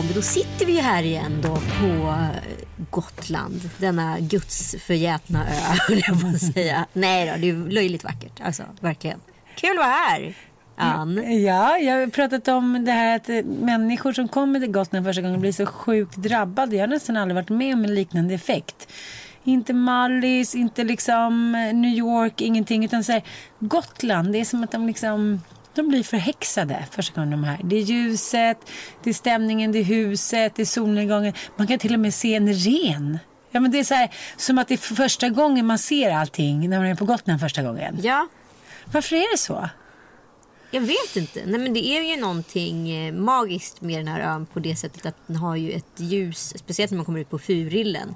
Zombie. då sitter vi ju här igen då på eh, Gotland. Denna gudsförgätna ö, höll jag på att säga. Nej då, det är löjligt vackert. Alltså, verkligen. Kul att vara här. Ann. Ja, jag har pratat om det här att eh, människor som kommer till Gotland första gången blir så sjukt drabbade. Jag har nästan aldrig varit med om en liknande effekt. Inte Mallis, inte liksom eh, New York, ingenting. Utan så här, Gotland, det är som att de liksom... De blir förhäxade första gången de är här. Det är ljuset, det är stämningen, det är huset, det är solnedgången. Man kan till och med se en ren. Ja, men det är så här, som att det är första gången man ser allting när man är på Gotland första gången. Ja, Varför är det så? jag vet inte. Nej, men det är ju någonting eh, magiskt med den här ön på det sättet att den har ju ett ljus. Speciellt när man kommer ut på Furillen.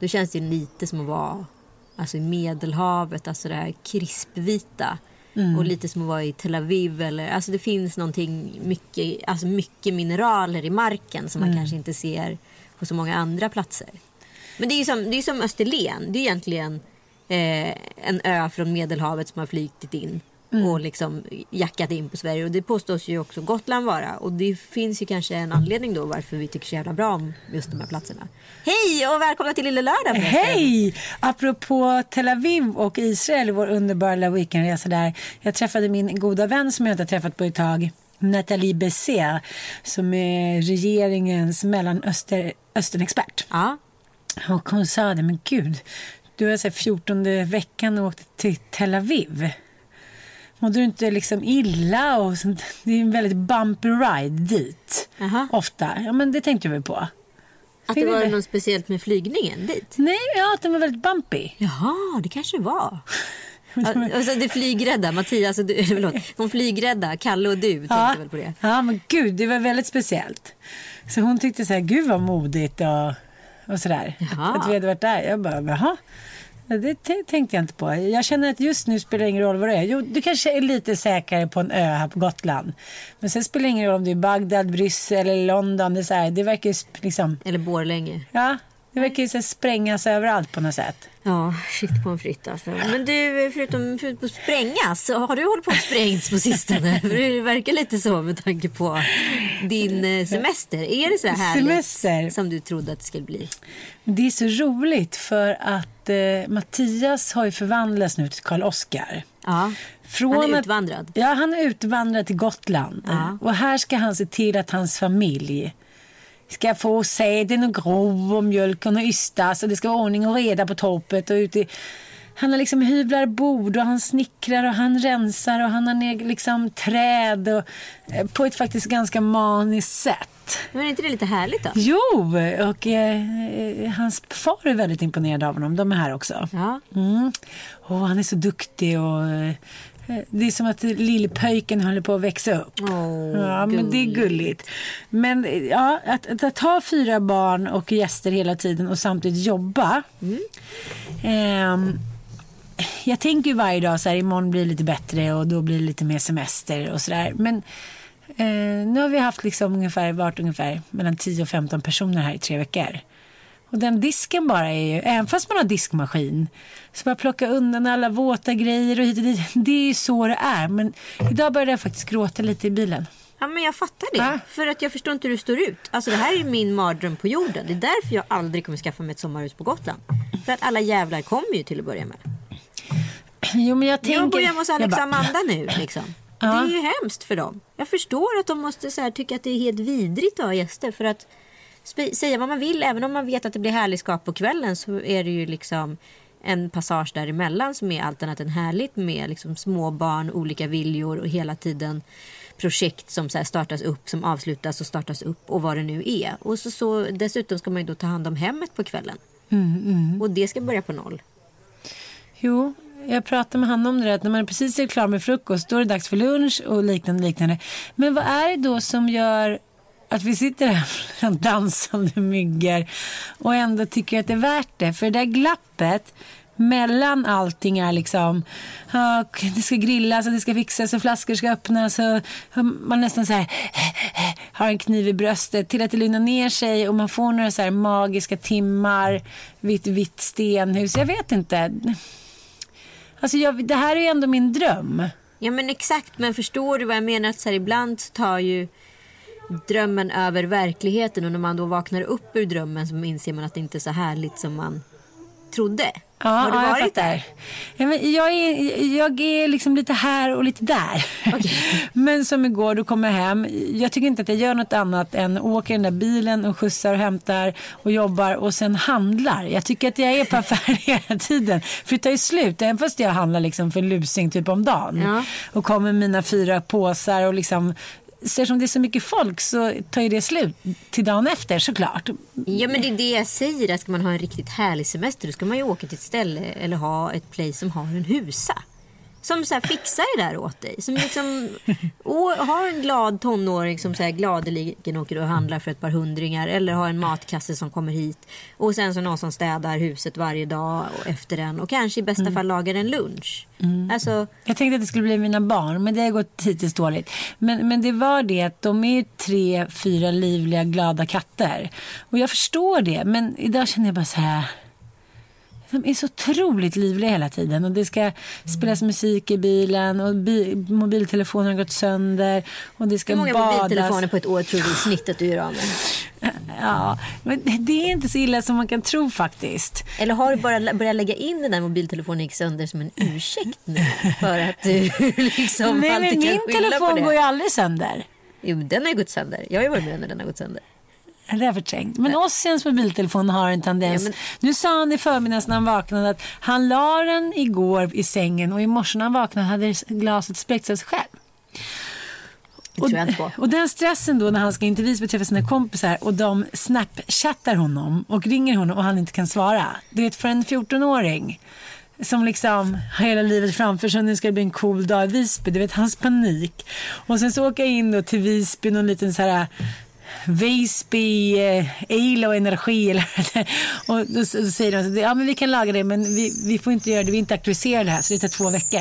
Då känns det lite som att vara alltså, i Medelhavet. Alltså det här krispvita. Och lite som att vara i Tel Aviv. Eller, alltså det finns någonting mycket, alltså mycket mineraler i marken som man kanske inte ser på så många andra platser. Men det är ju som, det är som Österlen. Det är egentligen eh, en ö från Medelhavet som har flygit in och liksom jackat in på Sverige. Och det påstås ju också Gotland vara. Och det finns ju kanske en anledning då varför vi tycker så jävla bra om just de här platserna. Hej och välkomna till Lille Lördag. Hej! Apropå Tel Aviv och Israel, vår underbara lilla weekendresa där. Jag träffade min goda vän som jag inte har träffat på ett tag. Nathalie Besser som är regeringens mellanösternexpert. Ja. Och hon sa det, men gud, du har så här 14 veckan och åkte till Tel Aviv. Mådde du inte liksom illa? Och sånt? Det är en väldigt bumpy ride dit. Aha. Ofta. Ja, men det tänkte jag väl på. Att det var något speciellt med flygningen dit. Nej, ja, att den var väldigt bumpy. Jaha, det kanske det var. Ja, Alltså det flygrädda, Mattias och du, förlåt, de flygrädda, Kalle och du tänkte väl på det. Ja, men gud, det var väldigt speciellt. Så hon tyckte så här, gud vad modigt och, och sådär. Att, att vi hade varit där. Jag bara, jaha. Det tänkte jag inte på. Jag känner att just nu spelar det ingen roll vad det är. Jo, du kanske är lite säkrare på en ö här på Gotland. Men sen spelar det ingen roll om du är i Bagdad, Bryssel eller London. Det, är så här, det verkar ju liksom, Eller Borlänge. ja, det verkar ju så här sprängas överallt på något sätt. Ja, shit på en fritt alltså. Men du, förutom, förutom att sprängas, har du hållit på att sprängts på sistone? För det verkar lite så med tanke på din eh, semester. Är det så här härligt Semester. som du trodde att det skulle bli? Det är så roligt för att eh, Mattias har ju förvandlats nu till Karl Oskar. Ja, Från han är att- utvandrad. Ja, han är utvandrad till Gotland. Ja. Och här ska han se till att hans familj ska få säden och gro och mjölken och ystas och det ska vara ordning och reda på torpet och ute i... Han har liksom hyvlar bord och han snickrar och han rensar och han har ner liksom träd och, eh, på ett faktiskt ganska maniskt sätt. Men är inte det lite härligt då? Jo, och eh, eh, hans far är väldigt imponerad av honom. De är här också. Ja. Mm. Och han är så duktig och eh, det är som att lillpöjken håller på att växa upp. Åh, ja, men det är gulligt. Men eh, ja, att, att, att ha fyra barn och gäster hela tiden och samtidigt jobba. Mm. ehm, jag tänker ju varje dag så här, imorgon blir det lite bättre och då blir det lite mer semester och sådär. Men eh, nu har vi haft liksom ungefär, varit ungefär mellan 10 och 15 personer här i tre veckor. Och den disken bara är ju, även fast man har diskmaskin, så bara plocka undan alla våta grejer och hit och dit. Det är ju så det är. Men idag började jag faktiskt gråta lite i bilen. Ja, men jag fattar det. Va? För att jag förstår inte hur du står ut. Alltså det här är ju min mardröm på jorden. Det är därför jag aldrig kommer skaffa mig ett sommarhus på Gotland. För att alla jävlar kommer ju till att börja med. Jo, men jag tänker... Jag bor hemma hos Alex och Amanda nu liksom. Det är ju hemskt för dem. Jag förstår att de måste så här, tycka att det är helt vidrigt att ha gäster. För att säga vad man vill, även om man vet att det blir härligskap på kvällen så är det ju liksom en passage däremellan som är allt annat än härligt med liksom små barn, olika viljor och hela tiden projekt som så startas upp, som avslutas och startas upp och vad det nu är. Och så, så, dessutom ska man ju då ta hand om hemmet på kvällen. Och det ska börja på noll. Jo, jag pratade med honom om det där, att när man är precis är klar med frukost då är det dags för lunch och liknande liknande. Men vad är det då som gör att vi sitter här bland dansande myggor och ändå tycker att det är värt det? För det där glappet mellan allting är liksom, ah, det ska grillas och det ska fixas och flaskor ska öppnas och man nästan så här har en kniv i bröstet till att det lugnar ner sig och man får några så här magiska timmar vid ett vitt stenhus. Jag vet inte. Alltså jag, det här är ju ändå min dröm. Ja men exakt, men förstår du vad jag menar? Att så här, ibland så tar ju drömmen över verkligheten och när man då vaknar upp ur drömmen så inser man att det inte är så härligt som man trodde. Ja, Har du ja, jag varit fattar. där? Ja, men jag, är, jag är liksom lite här och lite där. men som igår, då kommer jag hem. Jag tycker inte att jag gör något annat än åker den där bilen och skjutsar och hämtar och jobbar och sen handlar. Jag tycker att jag är på affär hela tiden. För det tar ju slut, även fast jag handlar liksom för lusing typ om dagen. Ja. Och kommer med mina fyra påsar och liksom så eftersom det är så mycket folk så tar ju det slut till dagen efter såklart. Ja men det är det jag säger, att ska man ha en riktigt härlig semester då ska man ju åka till ett ställe eller ha ett place som har en husa. Som så fixar det där åt dig. Som liksom, och har en glad tonåring som så här gladeligen åker och handlar för ett par hundringar. Eller har en matkasse som kommer hit. Och sen så någon som städar huset varje dag och efter den. Och kanske i bästa fall lagar en lunch. Alltså, Jag tänkte att det skulle bli mina barn, men det har gått hittills dåligt. Men, men det var det att de är tre, fyra livliga, glada katter. Och jag förstår det, men idag känner jag bara så här. De är så otroligt livliga hela tiden och det ska spelas musik i bilen och bi- mobiltelefonen har gått sönder och det ska hur många badas. mobiltelefoner på ett år tror du i snitt att du gör av med? Ja, men det är inte så illa som man kan tro faktiskt. Eller har du bara börjat lägga in den där mobiltelefonen gick sönder som en ursäkt nu? För att du liksom Nej, alltid men kan min skylla på telefon det. går ju aldrig sönder. Jo, den har ju gått sönder. Jag har ju varit med när den har gått sönder. Det är förträngt. Men Ossians mobiltelefon har en tendens. Ja, men- Nu sa han i förmiddags när han vaknade att han la den igår i sängen och i morse när han vaknade hade glaset spräckts av sig själv. Jag på. och den stressen då när han ska intervjuas beträffande sina kompisar och de snapchattar honom och ringer honom och han inte kan svara. Du vet för en 14-åring som liksom har hela livet framför sig och nu ska det bli en cool dag i Visby. Du vet hans panik. Och sen så åker jag in då till Visby någon liten så här Visby eh, el och energi eller och då, säger de att ja, men vi kan laga det men vi, vi får inte göra det, vi är inte auktoriserade här så det tar två veckor.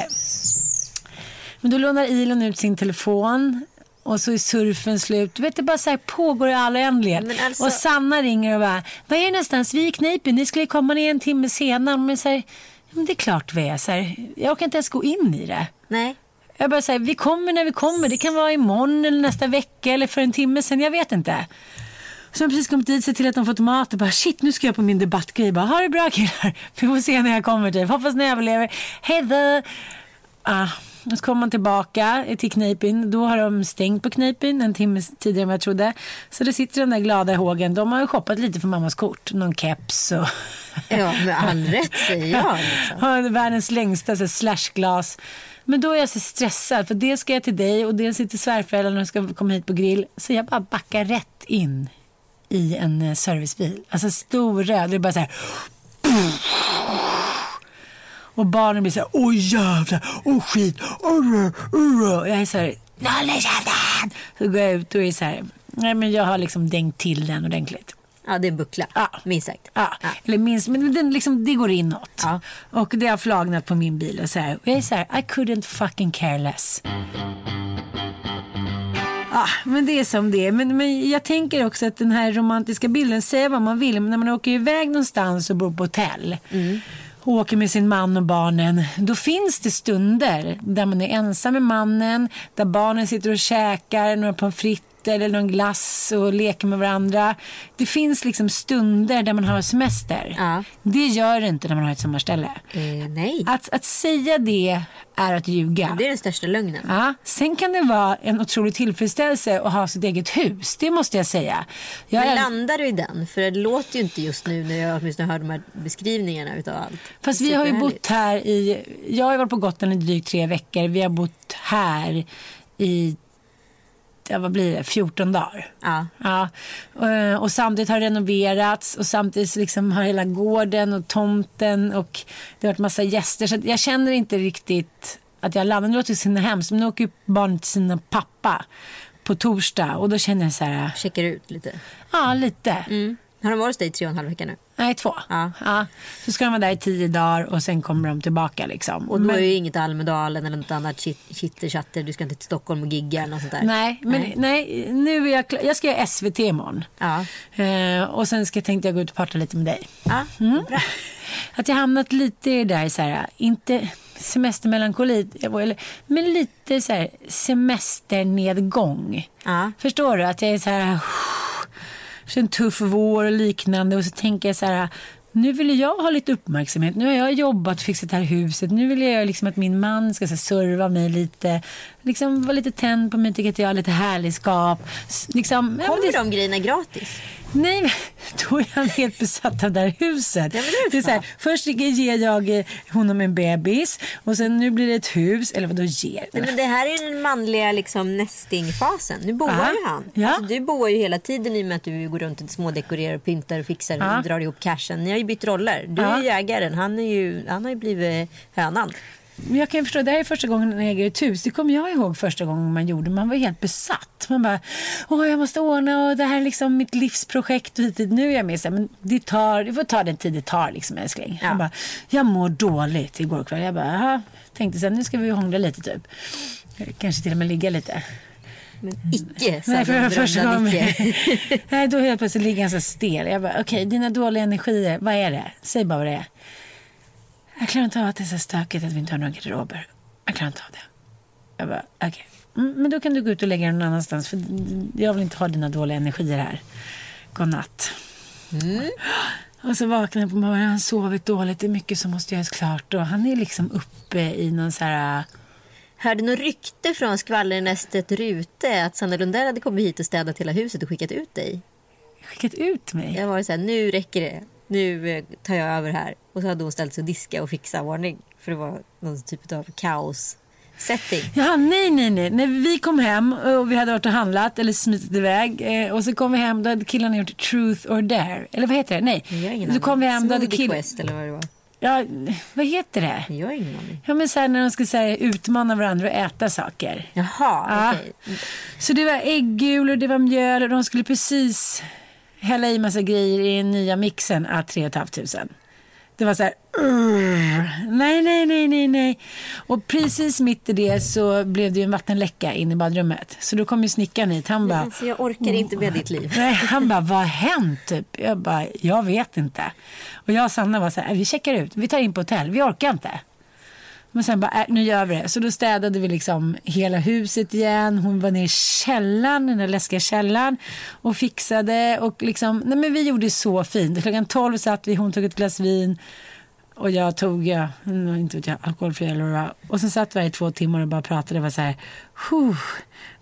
Men då lånar Elon ut sin telefon och så är surfen slut. Du vet, det bara så här pågår i all oändlighet. Alltså- Och Sanna ringer och bara, var är det någonstans? Vi är i Kneipen, ni skulle komma ner en timme senare. Men så här, "Ja, men det är klart vi är. Så här, jag orkar inte ens gå in i det. Nej. Jag bara säger, vi kommer när vi kommer. Det kan vara imorgon eller nästa vecka eller för en timme sen. Jag vet inte. Så har precis kommit dit, sett till att de fått mat och bara shit nu ska jag på min debattgrej. Bara, ha det bra killar. Vi får se när jag kommer typ. Hoppas ni överlever. Hej då. Ah, och så kommer man tillbaka till Kneipen. Då har de stängt på Kneipen en timme tidigare än vad jag trodde. Så det sitter de där glada i hågen. De har ju shoppat lite för mammas kort. Någon keps och... Ja, med all rätt säger jag. Liksom. Världens längsta så slashglas. Men då är jag så stressad för det ska jag till dig och det sitter svärföräldrarna och ska komma hit på grill. Så jag bara backar rätt in i en eh, servicebil. Alltså stor röd. Det är bara så här. Och barnen blir så här, åh jävlar, åh skit, åh, åh. Och jag är så här, i käften! Så går jag ut och är så här, nej men jag har liksom dängt till den ordentligt. Ja, det är en buckla. Ja. Minst sagt. Ja, eller minst, men den liksom, det går inåt. Ja. Och det har flagnat på min bil och så här. Och jag är så här, I couldn't fucking care less. Ja, men det är som det är. Men, men jag tänker också att den här romantiska bilden, säga vad man vill, men när man åker iväg någonstans och bor på hotell och åker med sin man och barnen, då finns det stunder där man är ensam med mannen, där barnen sitter och käkar några pommes frites eller någon glass och leker med varandra. Det finns liksom stunder där man har semester. Ja. Det gör det inte när man har ett sommarställe. Eh, nej, Att, att säga det är att ljuga. det är den största lögnen. Ja, sen kan det vara en otrolig tillfredsställelse att ha sitt eget hus. Det måste jag säga. Jag Men landar du i den? För det låter ju inte just nu när jag åtminstone hör de här beskrivningarna utav allt. fast vi har ju bott här i... Jag har varit på Gotland i drygt tre veckor. Vi har bott här i... Ja, vad blir det? 14 dagar. Ja. Ja, och, och samtidigt har det renoverats och samtidigt liksom har hela gården och tomten och det har varit massa gäster. Så jag känner inte riktigt att jag landar. Nu låter det så hemskt, men nu åker ju barnen till sina pappa på torsdag och då känner jag så här, Checkar ut lite. ja lite. Mm. Har de varit hos dig i tre och en halv vecka nu? Nej, två. Ja. Så ska de vara där i tio dagar och sen kommer de tillbaka liksom. Och då Men- är ju inget Almedalen eller något annat chit- chitterchatter. Du ska inte till Stockholm och gigga eller något sånt där. Nej, men nej. nu är jag klar. Jag ska göra SVT imorgon. Ja. Eh, och sen ska, tänkte jag gå ut och prata lite med dig. Ja, Mm. bra. Att jag hamnat lite i det där, så här, inte semestermelankoli, men lite så här semesternedgång. Ja. Förstår du? Att jag är så här, efter en tuff vår och liknande och så tänker jag så här, nu vill jag ha lite uppmärksamhet. Nu har jag jobbat och fixat det här huset. Nu vill jag liksom att min man ska så här, serva mig lite. Liksom vara lite tänd på mig, tycka att jag har lite härligskap. Liksom, Kommer det- de grejerna gratis? Nej, då är han helt besatt av det här huset. Ja, det är det är så här, först ger jag eh, honom en bebis och sen nu blir det ett hus. Eller vad då ger? Nej, men det här är den manliga liksom, nestingfasen. Nu boar Ja. ju han. Ja. Alltså, du boar ju hela tiden i och med att du går runt och smådekorerar och pyntar och fixar och drar ihop cashen. Ni har ju bytt roller. Du Ja. är jägaren, han, är ju, han har ju blivit hönan. Men jag kan förstå, det här är första gången jag äger ett hus. Det kommer jag ihåg första gången man gjorde. Man var helt besatt. Man bara, åh jag måste ordna och det här är liksom mitt livsprojekt. Och hit, nu är jag med så här, men det tar, det får ta den tid det tar liksom älskling. Ja. Bara, jag mår dåligt igår kväll. Jag bara, jaha. Tänkte sen, nu ska vi hångla lite typ. Kanske till och med ligga lite. Men icke Nej, för första gången. Nej, då helt plötsligt ligger han så stel. Jag bara, okej, dina dåliga energier, vad är det? Säg bara vad det är. Jag klarar inte av att det är så stökigt att vi inte har några garderober. Jag klarar inte av det. Jag bara, okej. Mm, men då kan du gå ut och lägga dig någon annanstans. För jag vill inte ha dina dåliga energier här. Godnatt. Och så vaknar jag på morgonen. Han sovit dåligt. Det är mycket som måste göras klart. Och han är liksom uppe i någon så här... Hörde något rykte från skvallernästet Rute att Sanna Lundell hade kommit hit och städat hela huset och skickat ut dig? Skickat ut mig. Jag var så här, nu räcker det. Nu eh, tar jag över här. Och så hade hon ställt sig och diska och fixa ordning. För det var någon typ av kaos setting. Jaha, nej, nej, nej. När vi kom hem och vi hade varit och handlat eller smitit iväg eh, och så kom vi hem, då hade killarna gjort Truth or Dare. Eller vad heter det? Nej. Jag Då kom vi hem, då hade killarna... Quest eller vad det var. Ja, vad heter det? Jag har ingen aning. Ja, men så här när de ska så här, utmana varandra och äta saker. Jaha, Ja. okej. Så det var äggul och det var mjöl och de skulle precis hälla i massa grejer i den nya mixen à 3 500. Det var så här, "Urr." nej, nej, nej, nej, nej. Och precis mitt i det så blev det ju en vattenläcka in i badrummet. Så då kom ju snickaren hit. Han bara, Alltså, jag orkar inte med ditt liv. nej, han bara, vad har hänt? Typ. Jag bara, jag vet inte. Och jag och Sanna var så här, vi checkar ut, vi tar in på hotell, vi orkar inte. Men sen bara, äh, nu gör vi det. Så då städade vi liksom hela huset igen. Hon var nere i källaren, den där läskiga källaren och fixade. Och liksom, nej men vi gjorde så fint. Klockan 12 satt vi, hon tog ett glas vin och jag tog, ja, inte vet jag, alkoholfri eller vad det var. Och sen satt vi här i två timmar och bara pratade. Det var så här, huh.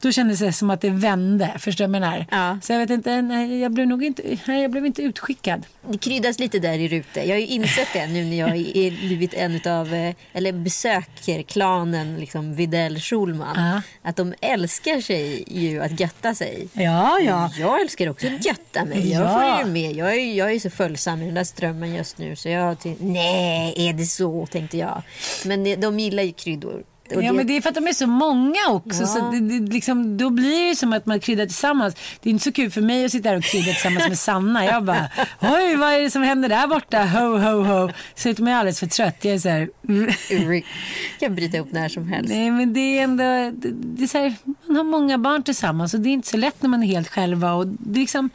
Då kändes det som att det vände. Förstår du vad jag menar? Ja. Så jag vet inte, nej, jag blev nog inte, nej, jag blev inte utskickad. Det kryddas lite där i Rute. Jag har ju insett det nu när jag är blivit en utav, eh, eller besöker klanen liksom Videll Schulman. Ja. Att de älskar sig ju att götta sig. Ja, ja. Jag älskar också att götta mig. Jag Ja. får ju med. Jag är, jag är så följsam i den där strömmen just nu. Så jag nej, är det så? Tänkte jag. Men de gillar ju kryddor. Och Ja, det- men det är för att de är så många också. Ja. Så det, det, liksom, då blir det som att man kryddar tillsammans. Det är inte så kul för mig att sitta här och krydda tillsammans med Sanna. Jag bara, oj vad är det som händer där borta? Ho, ho, ho. Man är alldeles för trött. Jag är så här, kan bryta upp när som helst. nej men det är ändå, det, det är så här, man har många barn tillsammans och det är inte så lätt när man är helt själva. Och det är liksom,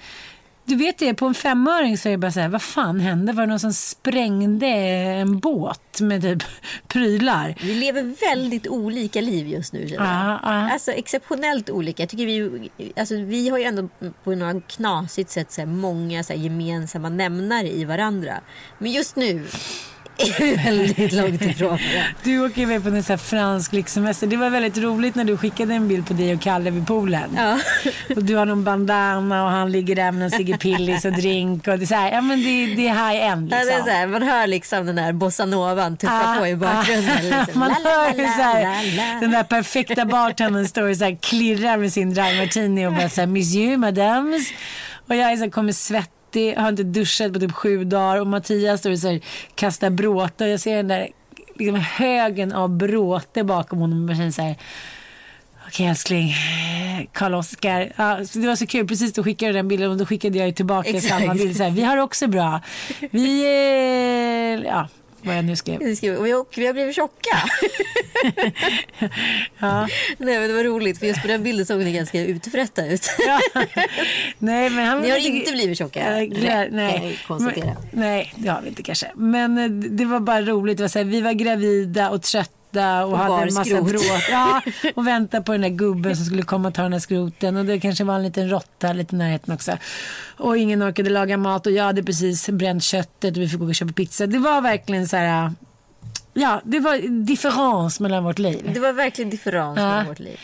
du vet det, på en femöring så är det bara så här, vad fan hände? Var det någon som sprängde en båt med typ prylar? Vi lever väldigt olika liv just nu. känner jag. Ja, ja. Alltså exceptionellt olika. Jag tycker vi, alltså, vi har ju ändå på något knasigt sätt så här, många så här, gemensamma nämnare i varandra. Men just nu är väldigt långt ifrån varandra. Du åker iväg på en här fransk lyxsemester. Det var väldigt roligt när du skickade en bild på dig och Kalle vid poolen. Ja. Och du har någon bandana och han ligger där med en Sigge Pillis och drink. Och det, är så här, ja, men det, det är high end Ja, liksom. det är så här, man hör liksom den där bossanovan tuffa Ah, på i bakgrunden. ah, liksom. Man hör ju så här, den där perfekta bartendern står och så här klirrar med sin dry martini och bara så här, Monsieur, Madames. Och jag är så här, kommer svettig, har inte duschat på typ sju dagar och Mattias står och så här, kastar bråte och jag ser den där liksom, högen av bråte bakom honom och bara känner så här Okej älskling, Karl-Oskar. Ja, det var så kul, precis då skickade du den bilden och då skickade jag tillbaka Exakt. samma bild. Så här, vi har också bra. Vi, eh, ja vad jag nu skrev. Vi skrev, och vi, och vi har blivit tjocka. Ja. Nej, men det var roligt för just på den bilden såg ni ganska utfrätta ut. Ja. Nej, men han Ni har inte blivit tjocka, jag nej. konstatera. Men, nej, det har vi inte kanske. Men eh, det var bara roligt. Det var så här, vi var gravida och trötta och, Och hade en massa skrot. bråk. Ja, och väntade på den där gubben som skulle komma och ta den där skroten. Och det kanske var en liten råtta lite i närheten också. Och ingen orkade laga mat och jag hade precis bränt köttet och vi fick gå och köpa pizza. Det var verkligen så här... Ja, det var differens mellan vårt liv. Det var verkligen differens Ja. med vårt liv.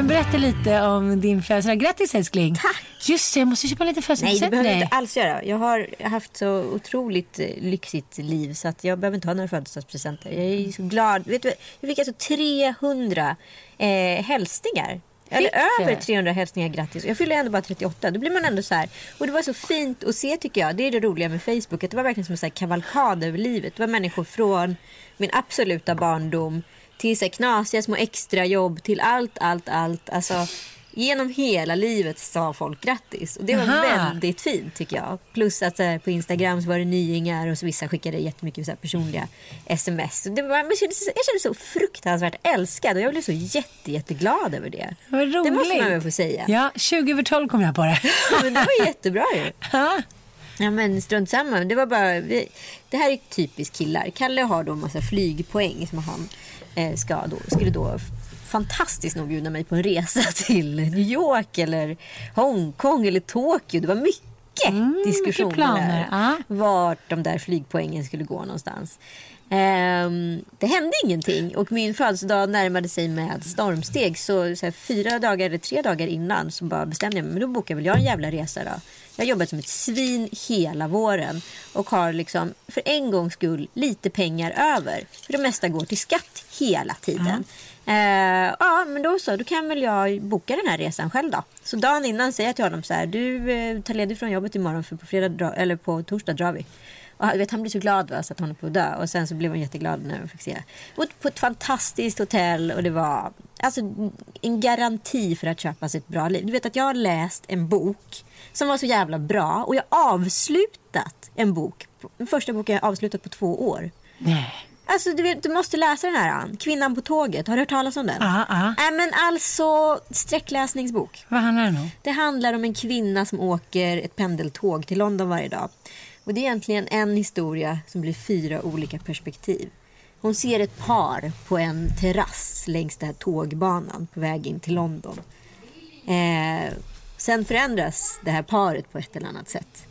Men berätta lite om din födelsedag. Grattis älskling. Tack. Just det, jag måste köpa lite Nej, födelsedagspresent det till behöver dig. inte alls göra. Jag har haft så otroligt eh, lyxigt liv så att jag behöver inte ha några födelsedagspresenter. Jag är så glad. Vet du, jag fick alltså 300 eh, hälsningar. Eller över 300 hälsningar grattis. Jag fyller ändå bara 38. Då blir man ändå så här. Och det var så fint att se tycker jag. Det är det roliga med Facebook. Att det var verkligen som en så här kavalkad över livet. Det var människor från min absoluta barndom till så här knasiga små extrajobb till allt, allt, allt. Alltså genom hela livet sa folk grattis. Och det var Aha. väldigt fint tycker jag. Plus att här, på Instagram så var det nyingar och så vissa skickade jättemycket så här, personliga sms. Och Det var, jag, kände, jag kände så fruktansvärt älskad och jag blev så jätte, jätteglad över det. Vad roligt. Det måste man väl få säga. Ja, 20 över 12 kom jag på det. Men det var jättebra ju. Ja. Ja men strunt samma. Det var bara, vi, det här är typiskt killar. Kalle har då en massa flygpoäng som han ska då, skulle då fantastiskt nog bjuda mig på en resa till New York eller Hongkong eller Tokyo. Det var mycket Mm, diskussioner mycket ja. Vart de där flygpoängen skulle gå någonstans. Ehm, det hände ingenting och min födelsedag närmade sig med stormsteg. Så, så här, fyra dagar eller tre dagar innan så bara bestämde jag mig. Men då bokar väl jag en jävla resa då. Jag har jobbat som ett svin hela våren och har liksom för en gångs skull lite pengar över. För det mesta går till skatt hela tiden. Eh, ja, men då så. Då kan väl jag boka den här resan själv då. Så dagen innan säger jag till honom så här. Du eh, tar ledigt från jobbet imorgon för på, fredag, eller på torsdag drar vi. Och han- vet, han blir så glad va, så att han är på att dö. Och sen så blev han jätteglad när jag fick se. Och på ett fantastiskt hotell och det var alltså, en garanti för att köpa sig ett bra liv. Du vet att jag har läst en bok som var så jävla bra och jag har avslutat en bok. Den första boken jag avslutat på två år. Nej. Alltså du, vet, du måste läsa den här. Ann. Kvinnan på tåget. Har du hört talas om den? Ja, ja. Nej men alltså sträckläsningsbok. Vad handlar det om? Det handlar om en kvinna som åker ett pendeltåg till London varje dag. Och det är egentligen en historia som blir fyra olika perspektiv. Hon ser ett par på en terrass längs den här tågbanan på väg in till London. Eh, sen förändras det här paret på ett eller annat sätt.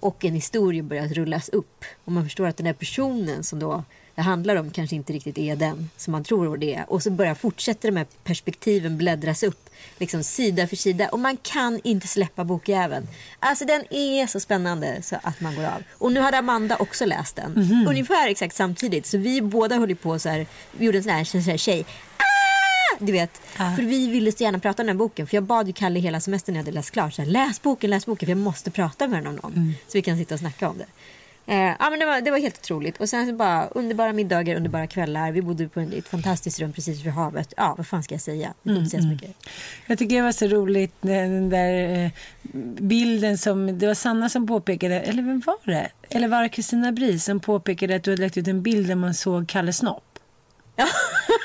Och en historia börjar rullas upp. Och man förstår att den här personen som då det handlar om kanske inte riktigt är den som man tror det är. Och så börjar fortsätter de här perspektiven bläddras upp. Liksom sida för sida. Och man kan inte släppa bokjäveln. Alltså den är så spännande så att man går av. Och nu hade Amanda också läst den. Ungefär exakt samtidigt. Så vi båda höll på så här. Vi gjorde en sån här, sån här tjej. Ah! du vet. För vi ville så gärna prata om den här boken. För jag bad ju Kalle hela semestern när jag hade läst klart. Så här, läs boken, läs boken. För jag måste prata med den om någon. Mm. Så vi kan sitta och snacka om det. Eh, ja, men det, var, det var helt otroligt. Och sen så bara underbara middagar, underbara kvällar. Vi bodde på ett fantastiskt rum precis vid havet. Ja, vad fan ska jag säga? Jag säga så mycket. Jag tycker det var så roligt den den där eh, bilden som, det var Sanna som påpekade, eller vem var det? Eller var det Kristina Bris som påpekade att du hade lagt ut en bild där man såg Kalle Snopp?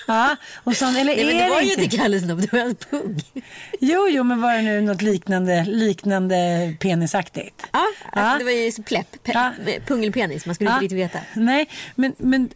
Ja. och sån, eller Nej, men är det var ju inte? inte Kalles snopp, det var en pung. Jo, jo, men var det nu något liknande, liknande penisaktigt? Ja, alltså Ja. det var ju så plepp. Pe- Ja. Pungelpenis, man skulle Ja. inte riktigt veta. Nej, men... men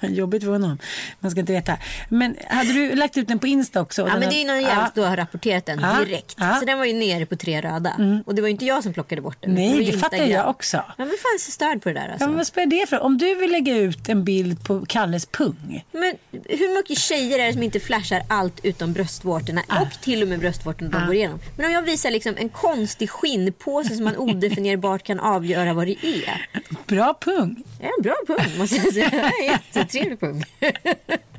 Fan, Jobbigt för honom. Man ska inte veta. Men hade du lagt ut den på Insta också? Ja, men det är någon jävel som då har rapporterat den Ja. direkt. Ja. Så den var ju nere på tre röda. Och det var ju inte jag som plockade bort den. Nej, ju det fattar jag också. Ja, men fan så störd på det där alltså. Ja, men vad spelar det för Om du vill lägga ut en bild på Kalles pung. Men hur mycket tjejer är det som inte flashar allt utom bröstvårtorna och till och med bröstvårtorna de går igenom? Men om jag visar liksom en konstig skinnpåse som man odefinierbart kan avgöra vad det är. Bra pung. Det en bra pung måste jag säga. Jättetrevlig pung.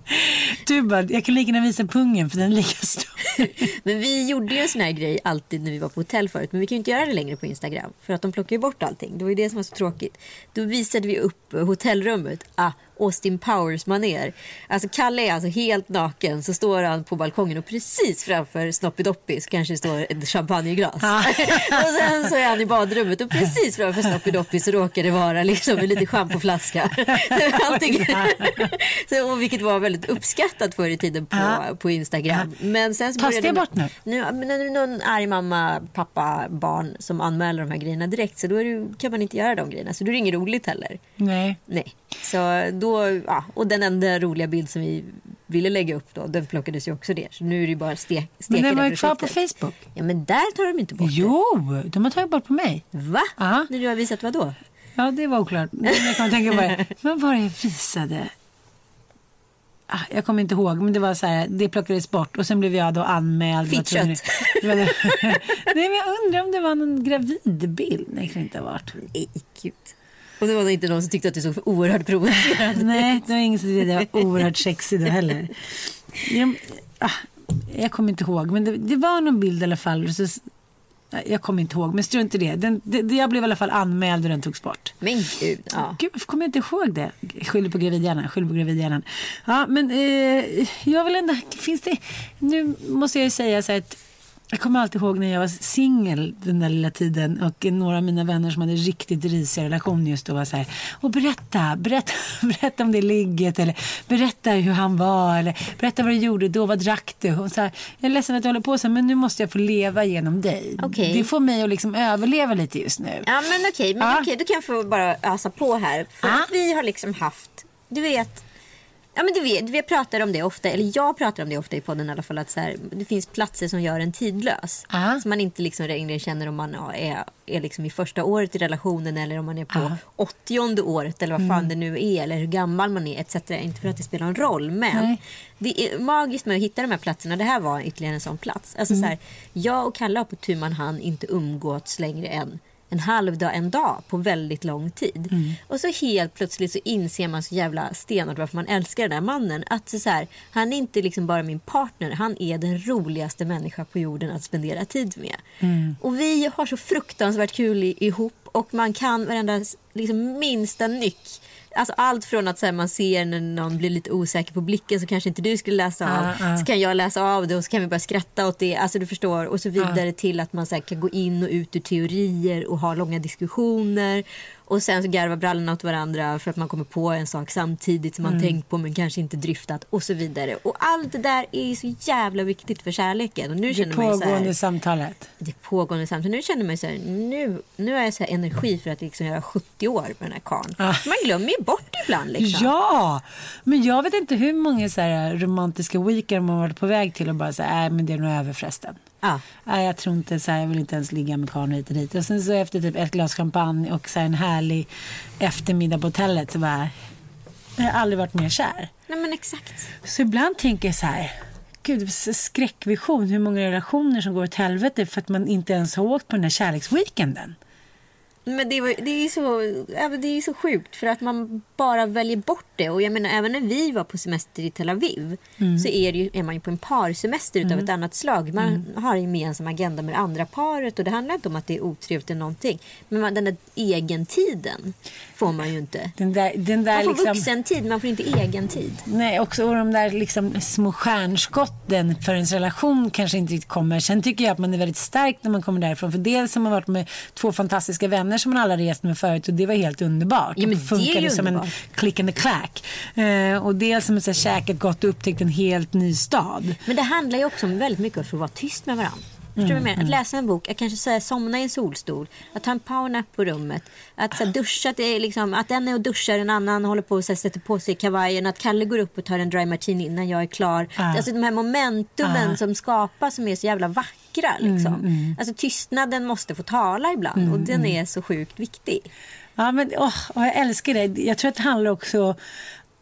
Du bara, jag kan lika gärna visa pungen för den är lika stor. Men vi gjorde ju en sån här grej alltid när vi var på hotell förut. Men vi kan ju inte göra det längre på Instagram. För att de plockar ju bort allting. Det var ju det som var så tråkigt. Då visade vi upp hotellrummet. Ah, Austin Powers maner. Alltså Kalle är alltså helt naken. Så står han på balkongen och precis framför Snoppy-Doppy så kanske det står ett champagneglas. och sen så är han i badrummet och precis framför Snoppy-Doppy så råkar det vara liksom en liten schampoflaska. Allting. så, och vilket var väldigt uppskattat förr i tiden på, Ja. på Instagram. Men sen så Tas det bort nu? nu, när det är någon arg mamma, pappa, barn som anmäler de här grejerna direkt så då det, kan man inte göra de grejerna. Så då är det inget roligt heller. Nej. Nej. Så då, ja, och den enda roliga bild som vi ville lägga upp då, den plockades ju också ner. Så nu är det bara ste, steka Men den var ju kvar på. Facebook. Ja men där tar de inte bort Jo, de har tagit bort på mig. Va? Ja. När du har visat vad då? Ja, det var oklart. Men jag kan tänka på det. Men vad jag visade? Ah, Jag kommer inte ihåg, men det var så här, det plockades bort och sen blev jag då anmäld. Fittkött. Nej, men jag undrar om det var någon gravidbild. Nej, det kan inte ha varit. Nej, gud. Och det var inte någon som tyckte att du såg oerhört provocerande Nej, det var ingen som tyckte att jag var oerhört sexig då heller. Jag, ah, jag kommer inte ihåg, men det, det var någon bild i alla fall. Så, jag kommer inte ihåg, men strunt i det. Den, det. Jag blev i alla fall anmäld och den togs bort. Men gud, ja. Gud, varför kommer jag inte ihåg det? Skyller på gravidhjärnan, skyller på gravidhjärnan. Ja, men eh, jag vill ändå, finns det, nu måste jag ju säga så att jag kommer alltid ihåg när jag var singel den där lilla tiden och några av mina vänner som hade riktigt risiga relationer just då var så här, och berätta, berätta, berätta om det ligget eller berätta hur han var eller berätta vad du gjorde då, vad drack du? Och så här, jag är ledsen att jag håller på så men nu måste jag få leva genom dig. Okej. Det får mig att liksom överleva lite just nu. Ja men okej, men Ja. okej, då kan jag få bara ösa på här. För Ja. att vi har liksom haft, du vet, ja men du vet, vi pratar om det ofta, eller jag pratar om det ofta i podden i alla fall, att så här, det finns platser som gör en tidlös. Ja. Som man inte liksom längre känner om man är, är liksom i första året i relationen eller om man är på Ja. åttionde året eller vad fan det nu är eller hur gammal man är etc. Inte för att det spelar någon roll men Nej. det är magiskt med att hitta de här platserna. Det här var ytterligare en sån plats. Alltså så här, jag och Kalle har på tu man hand inte umgåtts längre än en halv dag, en dag på väldigt lång tid. Och så helt plötsligt så inser man så jävla stenhårt varför man älskar den här mannen. Att så här, han är inte liksom bara min partner, han är den roligaste människa på jorden att spendera tid med. Och vi har så fruktansvärt kul ihop och man kan varenda liksom, minsta nyck. Alltså allt från att så här, man ser när någon blir lite osäker på blicken så kanske inte du skulle läsa av. Ah, ah. Så kan jag läsa av det och så kan vi bara skratta åt det. Alltså du förstår. Och så vidare till att man så här, kan gå in och ut ur teorier och ha långa diskussioner. Och sen så garva brallorna åt varandra för att man kommer på en sak samtidigt som man Mm. tänkt på men kanske inte dryftat och så vidare. Och allt det där är så jävla viktigt för kärleken. Och nu Det känner man ju så pågående här, samtalet. det pågående samtidigt. Nu känner man så här, nu, nu har jag så här energi för att liksom göra 70 år med den här karln. Ah. Man glömmer ju bort ibland liksom. Ja, men jag vet inte hur många så här romantiska weekend man varit på väg till och bara säga, nej men det är nog över förresten. Ja. Nej, jag tror inte så här, jag vill inte ens ligga med karln hit och dit. Och sen så efter typ ett glas champagne och så här en härlig eftermiddag på hotellet så bara, jag har aldrig varit mer kär. Nej men exakt. Så ibland tänker jag så här, gud skräckvision hur många relationer som går åt helvete för att man inte ens har åkt på den här kärleksweekenden. Men det, var, det, är så, det är så sjukt för att man bara väljer bort det. Och jag menar även när vi var på semester i Tel Aviv så är, ju, är man ju på en parsemester utav ett annat slag. Man har en gemensam agenda med det andra paret och det handlar inte om att det är otrevligt eller någonting. Men man, den där egentiden får man ju inte. Den där, den där Man får liksom... vuxentid, man får inte egentid. Nej, också och de där liksom små stjärnskotten för ens relation kanske inte riktigt kommer. Sen tycker jag att man är väldigt stark när man kommer därifrån. För dels har man varit med två fantastiska vänner som man alla rest med förut och det var helt underbart. Ja, men det funkade det som underbart. en click and a clack. Eh, och dels så här käkat gott och upptäckt en helt ny stad. Men det handlar ju också om väldigt mycket om att få vara tyst med varandra. Förstår menar? Att läsa en bok, att kanske så här, somna i en solstol, att ta en powernap på rummet, att så här, duscha, att, det är liksom, att en är och duschar, en annan håller på och så här, sätter på sig kavajen, att Kalle går upp och tar en dry martini innan jag är klar. Alltså de här momentumen som skapas som är så jävla vackra. Liksom. Alltså tystnaden måste få tala ibland och den är så sjukt viktig. Ja, men åh, jag älskar det. Jag tror att det handlar också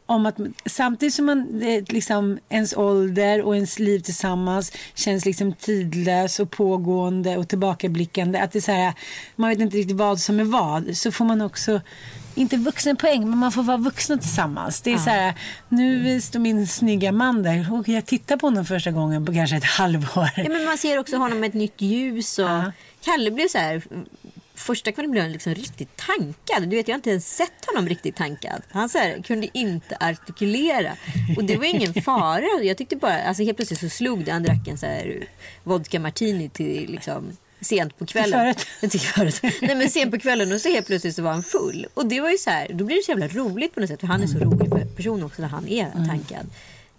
om att samtidigt som man, det, liksom, ens ålder och ens liv tillsammans känns liksom tidlös och pågående och tillbakablickande. Att det är så här, man vet inte riktigt vad som är vad. Så får man också, inte vuxenpoäng, men man får vara vuxna tillsammans. Det är så här, nu står min snygga man där och jag tittar på honom första gången på kanske ett halvår. Ja, men man ser också honom med ett nytt ljus. Och Kalle blev så här... Första kvällen blev han liksom riktigt tankad. Du vet, jag har inte ens sett honom riktigt tankad. Han så här, kunde inte artikulera. Och det var ingen fara. Jag tyckte bara, alltså helt plötsligt så slog det. Han drack en så här vodka martini till liksom sent på kvällen. Till förrätt. Nej men sent på kvällen och så helt plötsligt så var han full. Och det var ju så här, då blir det så jävla roligt på något sätt. För han är så rolig person också när han är tankad.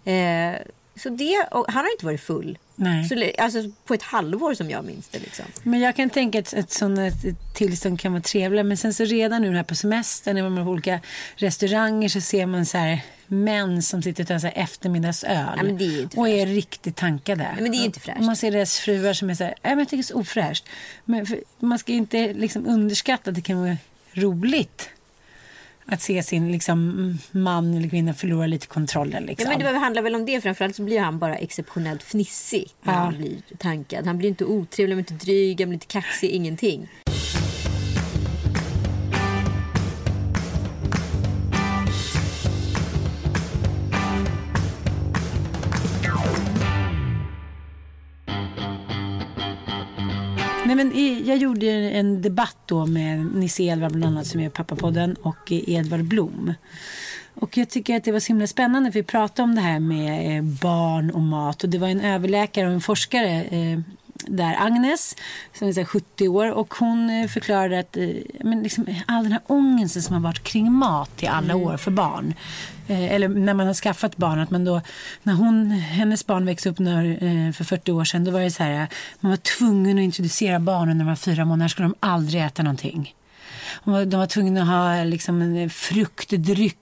Eh, så det, och han har inte varit full. Nej. Så, alltså på ett halvår som jag minns det. Liksom. Men jag kan tänka att ett sådant tillstånd kan vara trevligt. Men sen så redan nu här på semestern när man är på olika restauranger så ser man så här män som sitter och tar så här eftermiddagsöl. Ja, är och är riktigt tankade. Ja, men det är inte fräscht. Och man ser deras fruar som är så här, nej men jag tycker det är så ofräscht. Men man ska ju inte liksom underskatta att det kan vara roligt. Att se sin liksom, man eller kvinna förlora lite kontrollen. Liksom. Ja, men det handlar väl om det. Framförallt så blir han bara exceptionellt fnissig när Ja. han blir tankad. Han blir inte otrevlig, han blir inte dryg, han blir inte kaxig, ingenting. Nej, men jag gjorde en debatt då med Nisse Edvard bland annat som är pappapodden och Edvard Blom. Och jag tycker att det var så himla spännande för vi pratade om det här med eh, barn och mat och det var en överläkare och en forskare eh, där, Agnes, som är så här 70 år och hon eh, förklarade att eh, men liksom, all den här ångesten som har varit kring mat i alla år för barn eh, eller när man har skaffat barn, att man då, när hon, hennes barn växte upp när, för 40 år sedan, då var det så här, man var tvungen att introducera barnen när de var fyra månader, skulle de aldrig äta någonting. De var, tvungna att ha liksom en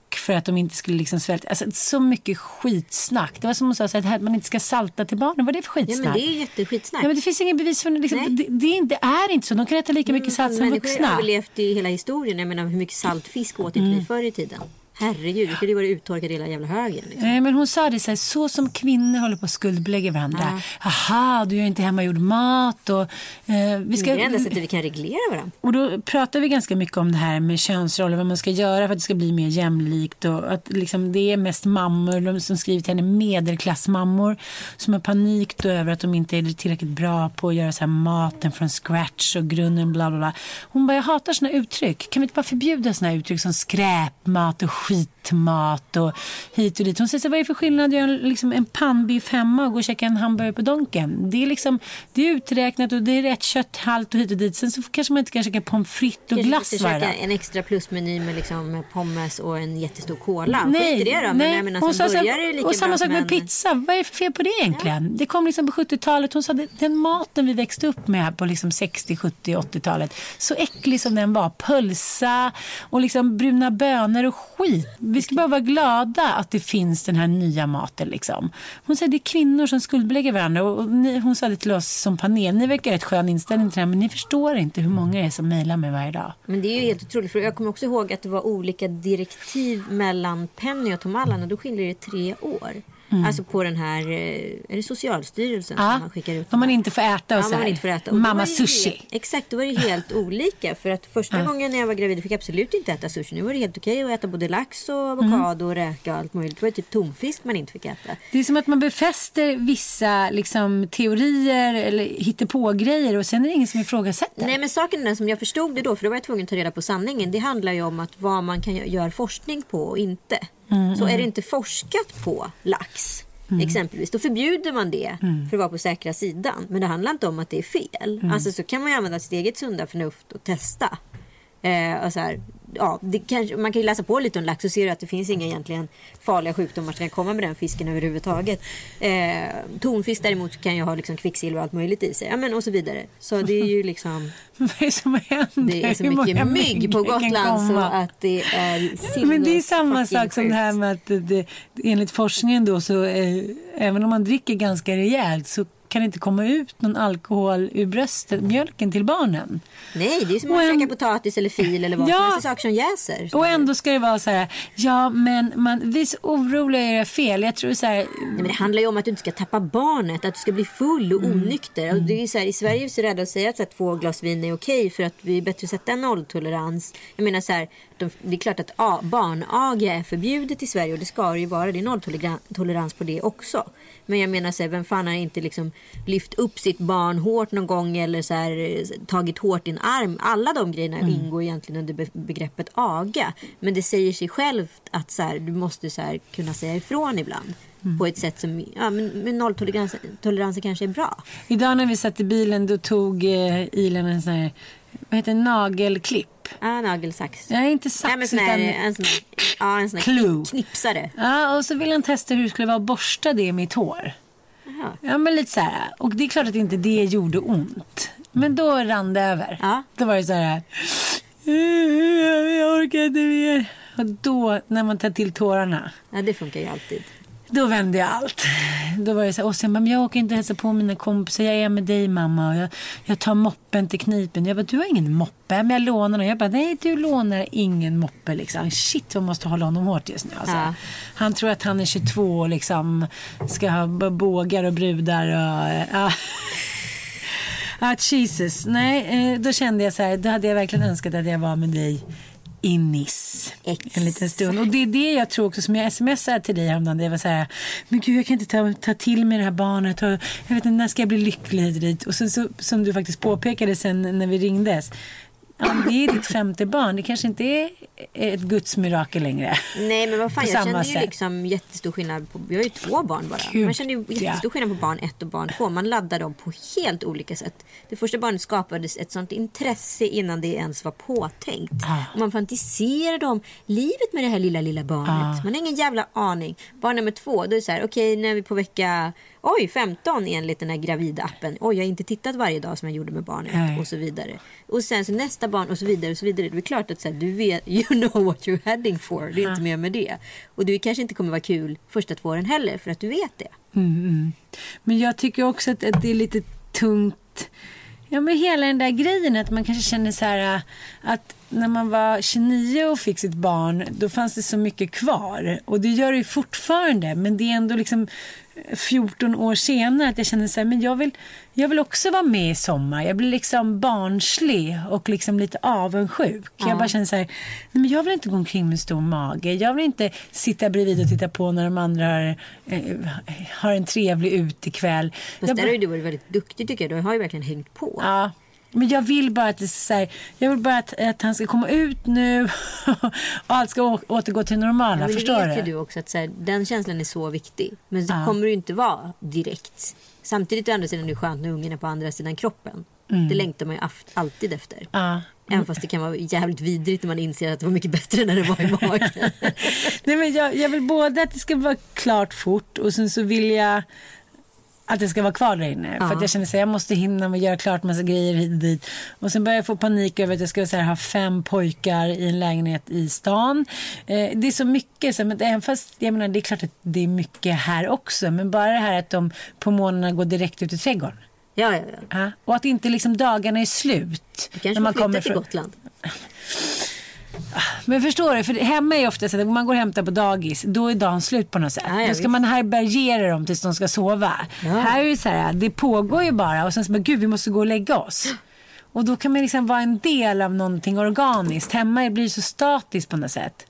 fruktdryck för att de inte skulle liksom svälta. Alltså, så mycket skitsnack. Det var som hon sa, så att man inte ska salta till barnen. Vad är det för Ja, skitsnack? men det är jätteskitsnack. Ja, men det finns ingen bevis för. Liksom, det, det, är inte, det är inte så. De kan äta lika mycket salt som Människor har vuxna. överlevt i hela historien. Jag menar hur mycket saltfisk åt inte Mm. vi förr i tiden? Herregud, det skulle ju vara uttorkade hela jävla högen. Liksom. Nej, men hon sa det så här, så som kvinnor håller på att skuldbelägga varandra. Aha, du gör inte hemmagjord mat och eh, vi ska... Det är det enda sättet vi kan reglera varandra. Och då pratar vi ganska mycket om det här med könsroller, vad man ska göra för att det ska bli mer jämlikt och att liksom det är mest mammor, de som skriver till henne, medelklassmammor som har panik då över att de inte är tillräckligt bra på att göra så här maten från scratch och grunden bla bla bla. Hon bara, jag hatar såna uttryck. Kan vi inte bara förbjuda såna uttryck som skräpmat och skitmat och hit och dit. Hon säger så här, vad är det för skillnad att göra liksom en pannbiff hemma och gå och käka en hamburgare på Donken? Det är liksom, det är uträknat och det är rätt kötthalt och hit och dit. Sen så kanske man inte kan käka pommes frites och Kanske glass inte varje en extra plusmeny med liksom pommes och en jättestor cola. Nej, Skit i det då. Men nej. jag menar, hon sa så och samma sak med en- pizza. Vad är det för fel på det egentligen? Det kom liksom på 70-talet. Hon sa den maten vi växte upp med här på liksom 60, 70, 80-talet. Så äcklig som den var. Pölsa och liksom bruna bönor och skit. Vi ska bara vara glada att det finns den här nya maten. Liksom. Hon säger att det är kvinnor som skuldbelägger varandra. Och ni, hon sa det till oss som panel. Ni verkar rätt skön inställning till det här. Men ni förstår inte hur många det är som mejlar mig varje dag. Men det är ju helt otroligt. För jag kommer också ihåg att det var olika direktiv mellan Penny och Tom Allan och då skiljer det tre år. Alltså på den här, eh, är det Socialstyrelsen Ja, som man skickar ut? om man inte får äta och ja, så man här. inte får äta. Och Mamma sushi. Helt, exakt, då var det helt olika. För att första gången när jag var gravid fick jag absolut inte äta sushi. Nu var det helt okej att äta både lax och avokado och räka och allt möjligt. Det var typ tonfisk man inte fick äta. Det är som att man befäster vissa liksom, teorier eller hittepågrejer och sen är det ingen som ifrågasätter. Nej men saken är den som jag förstod det då, för då var jag tvungen att ta reda på sanningen. Det handlar ju om att vad man kan göra forskning på och inte. Så är det inte forskat på lax exempelvis, då förbjuder man det för att vara på säkra sidan. Men det handlar inte om att det är fel. Alltså så kan man ju använda sitt eget sunda förnuft och testa. Eh, och så här, ja, kanske, man kan ju läsa på lite om lax och ser att det finns inga egentligen farliga sjukdomar som kan komma med den fisken överhuvudtaget. Eh, tonfisk däremot kan ju ha liksom kvicksilver och allt möjligt i sig. Ja, men och så vidare. Så det är ju liksom... Vad är det som händer? Det är så mycket mygg på Gotland så att det är Men det är samma sak som det här med att det, enligt forskningen då så eh, även om man dricker ganska rejält så kan det inte komma ut någon alkohol ur bröstet, mjölken till barnen. Nej, det är som att käka potatis eller fil eller vad Ja. som helst. Saker som jäser. Och ändå ska det vara så här, ja men man, vi är så oroliga att göra fel. Jag tror så här, Nej, men det handlar ju om att du inte ska tappa barnet, att du ska bli full och onykter. Och det är så här, I Sverige är vi så rädda att säga att två glas vin är okej för att vi är bättre att sätta en nolltolerans. Jag menar så här, de, det är klart att barnaga är förbjudet i Sverige och det ska det ju vara. Det är nolltolerans på det också. Men jag menar så här, vem fan har inte liksom lyft upp sitt barn hårt någon gång eller så här, tagit hårt i en arm. Alla de grejerna ingår egentligen under be- begreppet aga. Men det säger sig självt att så här, du måste så här, kunna säga ifrån ibland. På ett sätt som, ja men, men nolltolerans toleransen kanske är bra. idag när vi satt i bilen då tog eh, Ilan en sån här, vad heter det, nagelklipp. Ja, nagelsax. Nej, inte sax Nej, men sån här, utan en sån här, ja, en sån här Clue. knipsare. Ja, och så ville han testa hur det skulle vara att borsta det i mitt hår. Jaha. Ja, men lite så här. Och det är klart att inte det gjorde ont. Men då rann det över. Ja. Då var det så här. Jag orkar inte mer. Och då, när man tar till tårarna, Ja, det funkar ju alltid. Då vände jag allt. Då var det så här, och sen men jag åker inte hälsa på mina kompisar, jag är med dig mamma. Och jag, jag tar moppen till knipen. Jag bara, du har ingen moppe, men jag lånar den. Jag bara, nej du lånar ingen moppe liksom. Shit, vad måste hålla honom hårt just nu. Alltså. Ja. Han tror att han är 22 och liksom ska ha bågar och brudar och... ja. Ah, Jesus. Nej, eh, då kände jag så här, då hade jag verkligen önskat att jag var med dig i Nice en liten stund. Och det är det jag tror också som jag smsade till dig häromdagen. Det var så här, men gud jag kan inte ta, ta till mig det här barnet. Och jag vet inte, när ska jag bli lycklig? Och sen så, som du faktiskt påpekade sen när vi ringdes. Men det är ditt femte barn. Det kanske inte är ett Guds mirakel längre. Nej men vad fan, jag kände ju sätt. liksom jättestor skillnad på, vi har ju två barn bara. Gud, Man kände ju jättestor skillnad på barn ett och barn två. Man laddar dem på helt olika sätt. Det första barnet skapades ett sånt intresse innan det ens var påtänkt. Ah. Och man fantiserade om livet med det här lilla, lilla barnet. Ah. Man har ingen jävla aning. Barn nummer två, då är det så här, okej nu är vi på vecka Oj, 15 enligt den här gravida-appen. Oj, jag har inte tittat varje dag som jag gjorde med barnet. Nej. Och så vidare. Och sen så nästa barn och så vidare. och så vidare. Det är klart att så här, du vet, you know what you're heading for. Det är inte mer med det. Och det kanske inte kommer vara kul första två åren heller för att du vet det. Men jag tycker också att, att det är lite tungt. Ja, men hela den där grejen att man kanske känner så här äh, att när man var 29 och fick sitt barn, då fanns det så mycket kvar. Och det gör det ju fortfarande, men det är ändå liksom 14 år senare att jag känner så här, men jag vill, jag vill också vara med i sommar. Jag blir liksom barnslig och liksom lite avundsjuk. Jag bara känner så här, nej men jag vill inte gå omkring med stor mage. Jag vill inte sitta bredvid och titta på när de andra har, eh, har en trevlig utekväll. Fast Jag där har ju du varit väldigt duktig tycker jag. Du har ju verkligen hängt på. Ja. Men jag vill bara att det så här, jag vill bara att, att han ska komma ut nu och allt ska å- återgå till normala. men det förstår vet du? du också att så här, den känslan är så viktig. Men det Ja. kommer ju inte vara direkt. Samtidigt å andra sidan är det skönt när ungen är på andra sidan kroppen. Det längtar man ju alltid efter. Mm. Ja. Även fast det kan vara jävligt vidrigt när man inser att det var mycket bättre när det var i magen. Nej, men jag, jag vill både att det ska vara klart fort och sen så vill jag att det ska vara kvar där inne. För att jag känner att jag måste hinna att göra klart massa grejer hit och dit. Och sen börjar jag få panik över att jag ska här, ha fem pojkar i en lägenhet i stan. Eh, det är så mycket. Så, men även fast jag menar, det är klart att det är mycket här också. Men bara det här att de på morgnarna går direkt ut i trädgården. ja, ja, ja. Ja, och att inte liksom dagarna är slut. Du kanske får flytta till Gotland. Men förstår du, för hemma är ofta så att om man går och hämtar på dagis, då är dagen slut på något sätt. Ja, ja, då ska man härbärgera dem tills de ska sova. Här är det så här, det pågår ju bara och sen så bara, gud vi måste gå och lägga oss. Och då kan man liksom vara en del av någonting organiskt. Hemma blir det så statiskt på något sätt.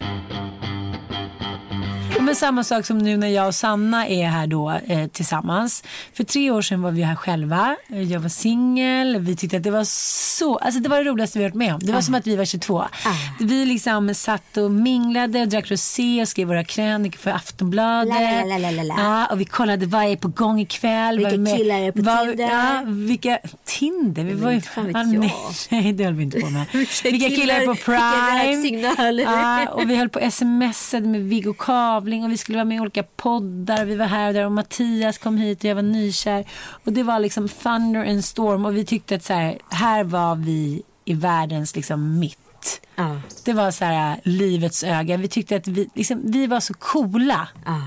Men samma sak som nu när jag och Sanna är här då eh, tillsammans. För tre år sedan var vi här själva. Eh, Jag var singel. Vi tyckte att det var så, alltså det var det roligaste vi varit med om. Det var som att vi var 22. Vi liksom satt och minglade och drack rosé och skrev våra krönikor för Aftonbladet. La, la, la, la, la. Ja, och vi kollade vad är på gång ikväll. Vilka med- killar är på vad- Tinder? Ja, vilka, Tinder? Vi var ju, fan ja, nej, nej, det höll vi inte på med. Vilka vilka killar är på killar, vilka Prime? räksignaler. Ja, och vi höll på smsade med Viggo Kavling och vi skulle vara med i olika poddar. Vi var här och där och Mattias kom hit och jag var nykär. Och det var liksom thunder and storm och vi tyckte att så här, här var vi i världens liksom mitt. Ja. Det var så här livets öga. Vi tyckte att vi, liksom, vi var så coola Ja.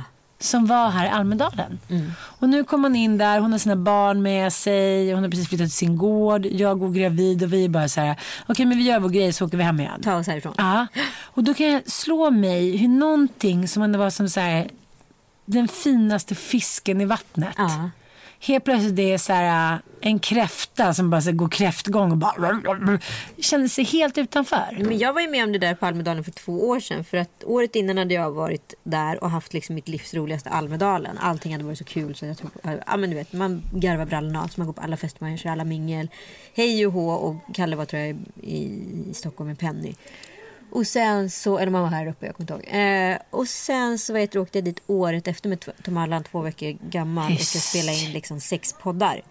Som var här i Almedalen. Mm. Och nu kom hon in där, hon har sina barn med sig, hon har precis flyttat till sin gård, jag går gravid och vi är bara så här, okej men vi gör vår grej så åker vi hem igen. Ta oss härifrån. Ja, och då kan jag slå mig hur någonting som ändå var som så här, den finaste fisken i vattnet. Ja. Helt plötsligt det är så här, äh, en kräfta som bara så går kräftgång och bara känner sig helt utanför. Men jag var ju med om det där på Almedalen för två år sedan. För att året innan hade jag varit där och haft liksom mitt livs roligaste Almedalen. Allting hade varit så kul så jag tog, ja men du vet, man garvar brallorna av sig, man går på alla fester, man kör alla mingel. Hej och hå och Kalle var tror jag i, i Stockholm med Penny. Och sen så, eller man var här uppe, jag kommer inte ihåg. Eh, och sen så vet du, åkte jag dit året efter med Tom Allan, två veckor gammal och ska spela in liksom sex poddar.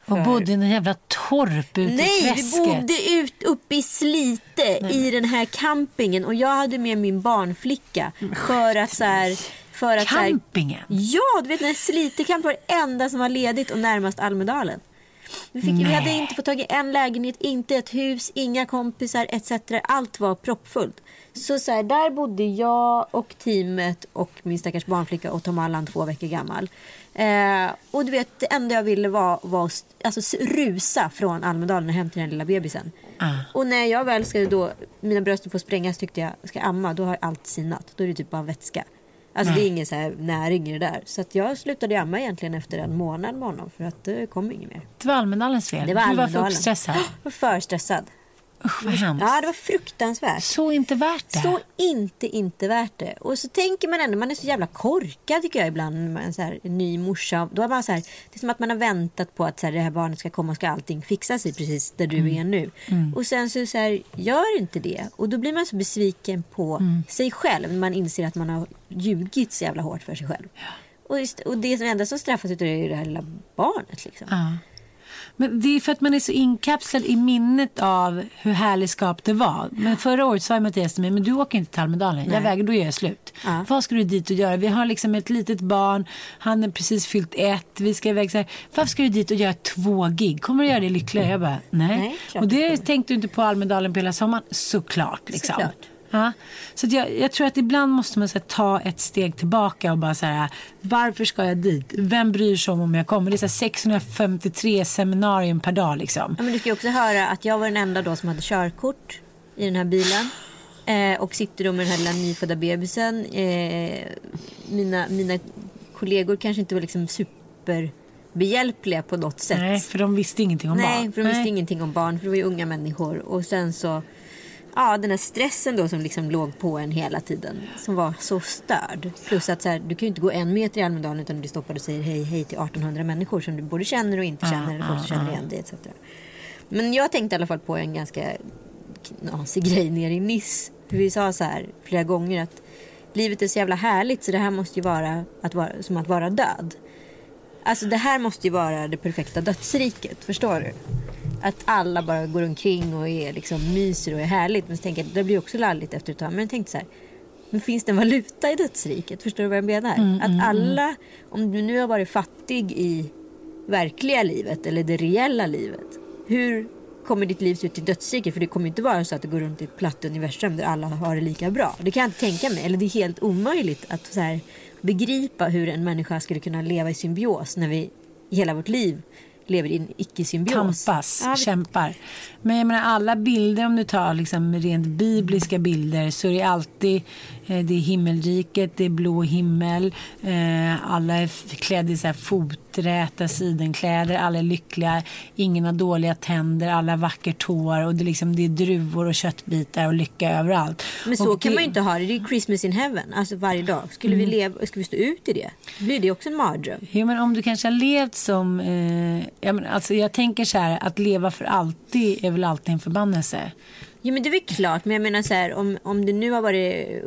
Och För- bodde i en jävla torp ute i Nej, vi träsket. bodde ut uppe i Slite i den här campingen och jag hade med min barnflicka för att så här, för att så här, Campingen? Ja, du vet den här Slite-camp var det enda som var ledigt och närmast Almedalen. Vi, fick, vi hade inte fått tag i en lägenhet, inte ett hus, inga kompisar etc. Allt var proppfullt. Så, så här, där bodde jag och teamet och min stackars barnflicka och Tom Allan två veckor gammal. Eh, och du vet, det enda jag ville var, var att alltså, rusa från Almedalen och hem till den lilla bebisen. Ah. Och när jag väl ska då, mina bröst får sprängas tyckte jag, ska amma, då har allt sinat. Då är det typ bara vätska. Alltså det är ingen så här näring i det där. Så jag slutade amma egentligen efter en månad med honom för att det kom inget mer. Det var Almedalens fel. Det var du var för Almedalen. uppstressad. Jag var för stressad. Usch vad hemskt. Ja, det var fruktansvärt. Så inte värt det. Så inte, inte värt det. Och så tänker man ändå, man är så jävla korkad tycker jag ibland. När man är så här, en ny morsa. Då är man så här, det är som att man har väntat på att så här, det här barnet ska komma och ska allting fixa sig precis där du är nu. Och sen så, så här, gör inte det. Och då blir man så besviken på sig själv. När man inser att man har ljugit så jävla hårt för sig själv. Och, just, och det som enda som straffas det är det här lilla barnet. Liksom. Ja. Men det är för att man är så inkapslad i minnet av hur härlig skap det var. Men förra året sa Mattias till mig, men du åker inte till Almedalen. Jag väger, då gör jag slut. Ja. Vad ska du dit och göra? Vi har liksom ett litet barn, han är precis fyllt ett, vi ska iväg så här. Varför ska du dit och göra två gig? Kommer du göra det lyckligare? Jag bara, nej. Nej, och det tänkte du inte på Almedalen på hela sommaren? Såklart. Liksom. Såklart. Ja. Så jag, jag tror att ibland måste man här, ta ett steg tillbaka och bara så här, varför ska jag dit? Vem bryr sig om om jag kommer? Det är så här 653 seminarium per dag liksom. Ja, men du ska ju också höra att jag var den enda då som hade körkort i den här bilen. Eh, och sitter då med den här lilla nyfödda bebisen. Eh, mina, mina kollegor kanske inte var liksom superbehjälpliga på något sätt. Nej, för de visste ingenting om Nej, barn. för de visste ingenting om barn. För det var ju unga människor. Och sen så, ja den här stressen då som liksom låg på en hela tiden. Som var så störd. Plus att så här, du kan ju inte gå en meter i Almedalen utan du blir stoppad och säger hej hej till 1800 människor som du både känner och inte känner. eller folk som känner igen dig etc. Men jag tänkte i alla fall på en ganska knasig grej nere i Nice. Vi sa så här flera gånger att livet är så jävla härligt så det här måste ju vara, att vara som att vara död. Alltså det här måste ju vara det perfekta dödsriket, förstår du? Att alla bara går omkring och är liksom myser och är härligt. Men så tänker jag, det blir också lalligt efter ett tag. Men jag tänkte så här, men finns det en valuta i dödsriket? Förstår du vad jag menar? att alla, om du nu har varit fattig i verkliga livet eller det reella livet. Hur kommer ditt liv se ut i dödsriket? För det kommer inte vara så att du går runt i ett platt universum där alla har det lika bra. Det kan jag inte tänka mig. Eller det är helt omöjligt att så här, begripa hur en människa skulle kunna leva i symbios när vi i hela vårt liv lever i en icke-symbios. tampas, Ja, kämpar. Men jag menar alla bilder, om du tar liksom rent bibliska bilder så är det alltid eh, det är himmelriket, det är blå himmel, eh, alla är klädda i så här foträta sidenkläder, alla är lyckliga, ingen har dåliga tänder, alla har vackert hår och det är, liksom, det är druvor och köttbitar och lycka överallt. Men så och kan det- man ju inte ha det. Det är Christmas in heaven. Alltså varje dag. Skulle, Mm. vi, leva, ska vi stå ut i det? Blir det också en mardröm? Jo, men om du kanske har levt som... Eh, jag, men, alltså, jag tänker så här, att leva för alltid är väl alltid en förbannelse. Ja men det är väl klart. Men jag menar så här. Om, om du nu har varit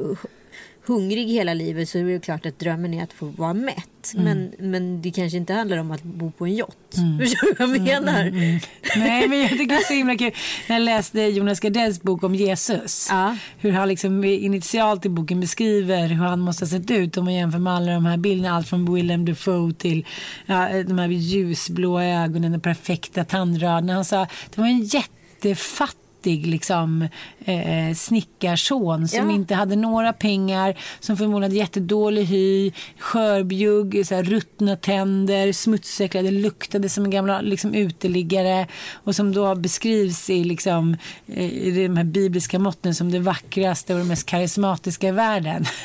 hungrig hela livet så är det klart att drömmen är att få vara mätt. Mm. Men, men det kanske inte handlar om att bo på en yacht. Förstår du vad jag menar? Mm, Nej, men jag tycker det är så himla kul. När jag läste Jonas Gardells bok om Jesus. Ja. Hur han liksom initialt i boken beskriver hur han måste ha sett ut om man jämför med alla de här bilderna. Allt från Willem Dafoe till ja, de här ljusblå ögonen och perfekta tandraderna. Han sa det var en jättefattig liksom, eh, snickarson som Ja. inte hade några pengar, som förmodligen hade jättedålig hy, skörbjugg, så här, ruttna tänder, smutsäcklade, luktade som en gamla liksom, uteliggare och som då beskrivs i, liksom, eh, i de här bibliska måtten som det vackraste och det mest karismatiska i världen.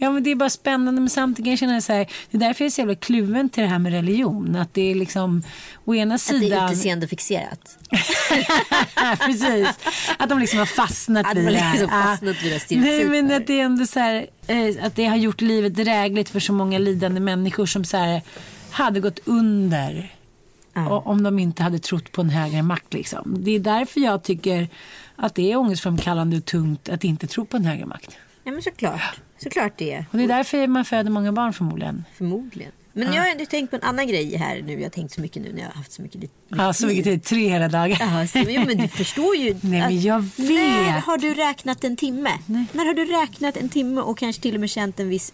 Ja men det är bara spännande men samtidigt kan jag känna så här, det är därför jag är så jävla kluven till det här med religion. Att det är liksom, å ena Att det är sidan... utseende fixerat. Precis. Att de liksom har fastnat Att de vid det här. liksom Ja. fastnat vid det Nej men att det är ändå så här, eh, att det har gjort livet drägligt för så många lidande människor som så här, hade gått under. Och, om de inte hade trott på en högre makt liksom. Det är därför jag tycker att det är ångestframkallande och tungt att inte tro på en högre makt. Ja men såklart. Såklart det är. Och det är därför man föder många barn förmodligen. Förmodligen. Men jag har ändå tänkt på en annan grej här nu. Jag har tänkt så mycket nu när jag har haft så mycket lite Ja, så mycket tid. Tre hela dagar. Ja, så, jo, men du förstår ju. Nej, men jag att- När vet. har du räknat en timme? När har du räknat en timme och kanske till och med känt en viss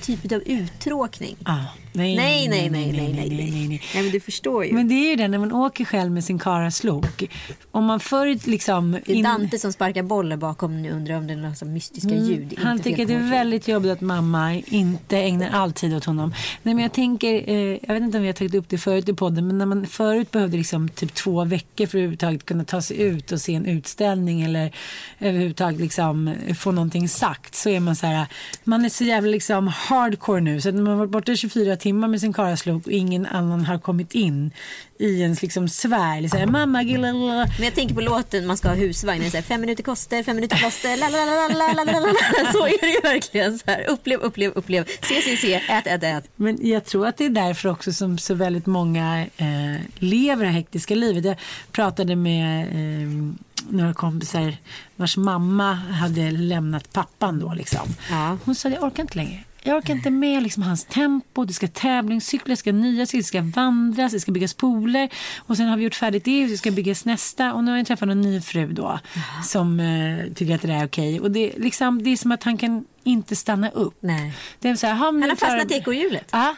typ av uttråkning? Ah, nej, Nej, nej, nej, nej, nej, nej, nej, nej. Nej, men du förstår ju. Men det är ju det när man åker själv med sin karaslok. Om man förr liksom... det är in- Dante som sparkar bollen bakom nu undrar om det är några sån mystiska ljud. Han tycker att det är väldigt jobbigt att mamma inte ägnar all tid åt honom. Nej, men jag tänker, eh, jag vet inte om vi har tagit upp det förut i podden, men när man förut behövde liksom typ två veckor för att överhuvudtaget kunna ta sig ut och se en utställning eller överhuvudtaget liksom få någonting sagt så är man så här, man är så jävla liksom hardcore nu så att när man har varit borta 24 timmar med sin karaslok och ingen annan har kommit in i ens liksom liksom, så här, mamma, gilla, Men jag tänker på låten man ska ha husvagn. Så här, fem minuter koster, fem minuter la. Så är det ju verkligen. Så här, upplev, upplev, upplev. Se, se, se. Ät, ät, ät. Men jag tror att det är därför också som så väldigt många eh, lever det hektiska livet. Jag pratade med eh, några kompisar vars mamma hade lämnat pappan då liksom. Ja. Hon sa jag orkar inte längre. Jag orkar inte med liksom hans tempo. Det ska tävlingscyklar, det ska nya cyklar, det ska vandras, det ska byggas pooler. Och sen har vi gjort färdigt det och det ska byggas nästa. Och nu har jag träffat en ny fru då. Som eh, tycker att det där är okej. Och det, liksom, det är som att han kan inte stanna upp. Nej. Det är så här, Han har fastnat i ekorrhjulet. Ja,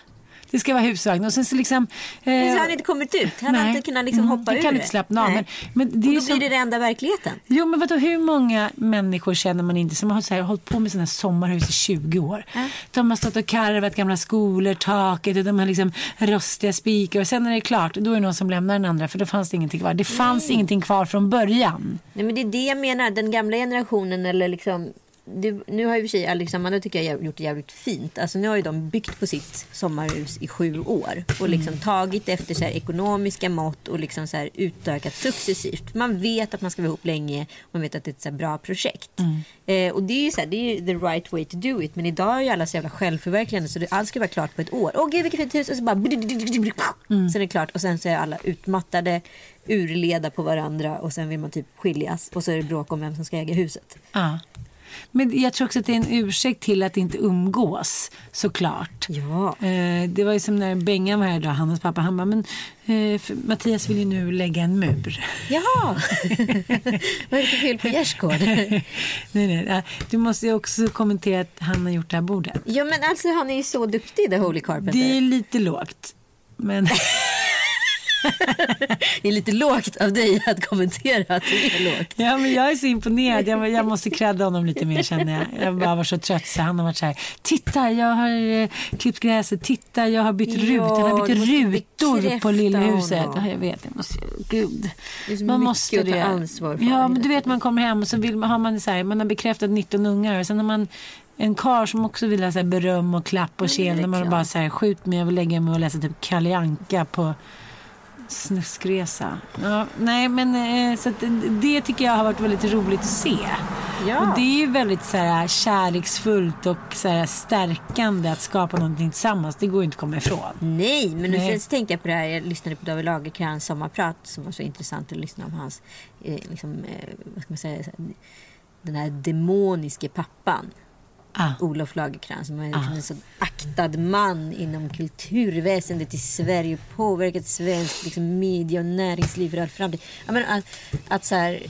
det ska vara husvagn. Och sen så liksom... Så Eh, har han inte kommit ut. Han har nej. inte kunnat liksom Mm, hoppa det ur kan det. inte slappna av. Nej. Men, men det Och då som, blir det det enda verkligheten. Jo, men vadå, hur många människor känner man inte som har så här, hållit på med sina sommarhus i 20 år? De har stått och karvat gamla skolor, taket och de har liksom rostiga spikar. Och sen när det är klart, då är det någon som lämnar den andra för då fanns det ingenting kvar. Det fanns ingenting kvar från början. Nej, men det är det jag menar. Den gamla generationen eller liksom det, nu har ju för sig Alex och Amanda tycker jag gjort det jävligt fint. Alltså nu har ju de byggt på sitt sommarhus i sju år och liksom Mm. tagit efter så här ekonomiska mått och liksom så här utökat successivt. Man vet att man ska vara ihop länge. Man vet att det är ett så här bra projekt. Mm. Eh, och det är ju så här, det är the right way to do it. Men idag är ju alla så jävla självförverkligande så det, allt ska vara klart på ett år. Åh gud vilket fint hus och så bara Mm. sen är det klart och sen så är alla utmattade urleda på varandra och sen vill man typ skiljas och så är det bråk om vem som ska äga huset. Ja. Men jag tror också att det är en ursäkt till att inte umgås, såklart. Ja. Eh, det var ju som när Bengan var här idag, Hannas pappa. Han bara, men eh, Mattias vill ju nu lägga en mur. Jaha! Vad är det för fel på gärdsgård? nej, nej, du måste ju också kommentera att han har gjort det här bordet. ja men alltså han är ju så duktig, The Holy Carpenter. Det är lite lågt. Men det är lite lågt av dig att kommentera att det är lågt. Ja, men jag är så imponerad. Jag, jag måste credda honom lite mer känner jag. Jag bara var så trött så han har varit så här. Titta, jag har eh, klippt gräset. Titta, jag har bytt Ja, rutor. Han har bytt rutor på lillhuset. Ja, jag vet, jag måste, gud. Man måste det. ansvar för Ja, men du vet man kommer hem och så vill man, har man så här, man har bekräftat 19 ungar och sen har man en kar som också vill ha så beröm och klapp och. När man bara så här, skjut mig, jag vill lägga mig och läsa typ Kalle Anka på snuskresa. Ja, nej, men eh, så det- det tycker jag har varit väldigt roligt att se. Ja. Och det är ju väldigt så här, kärleksfullt och så här, stärkande att skapa någonting tillsammans. Det går inte att komma ifrån. Nej, men Nej. så tänkte jag på det här. Jag lyssnade på David Lagercrantz sommarprat som var så intressant att lyssna om hans, eh, liksom, eh, vad ska man säga, den här demoniske pappan. Ah. Olof Lagercrantz som är liksom en så aktad man inom kulturväsendet i Sverige påverkat svensk liksom, media och näringsliv för all framtid. Jag menar, att, att så här,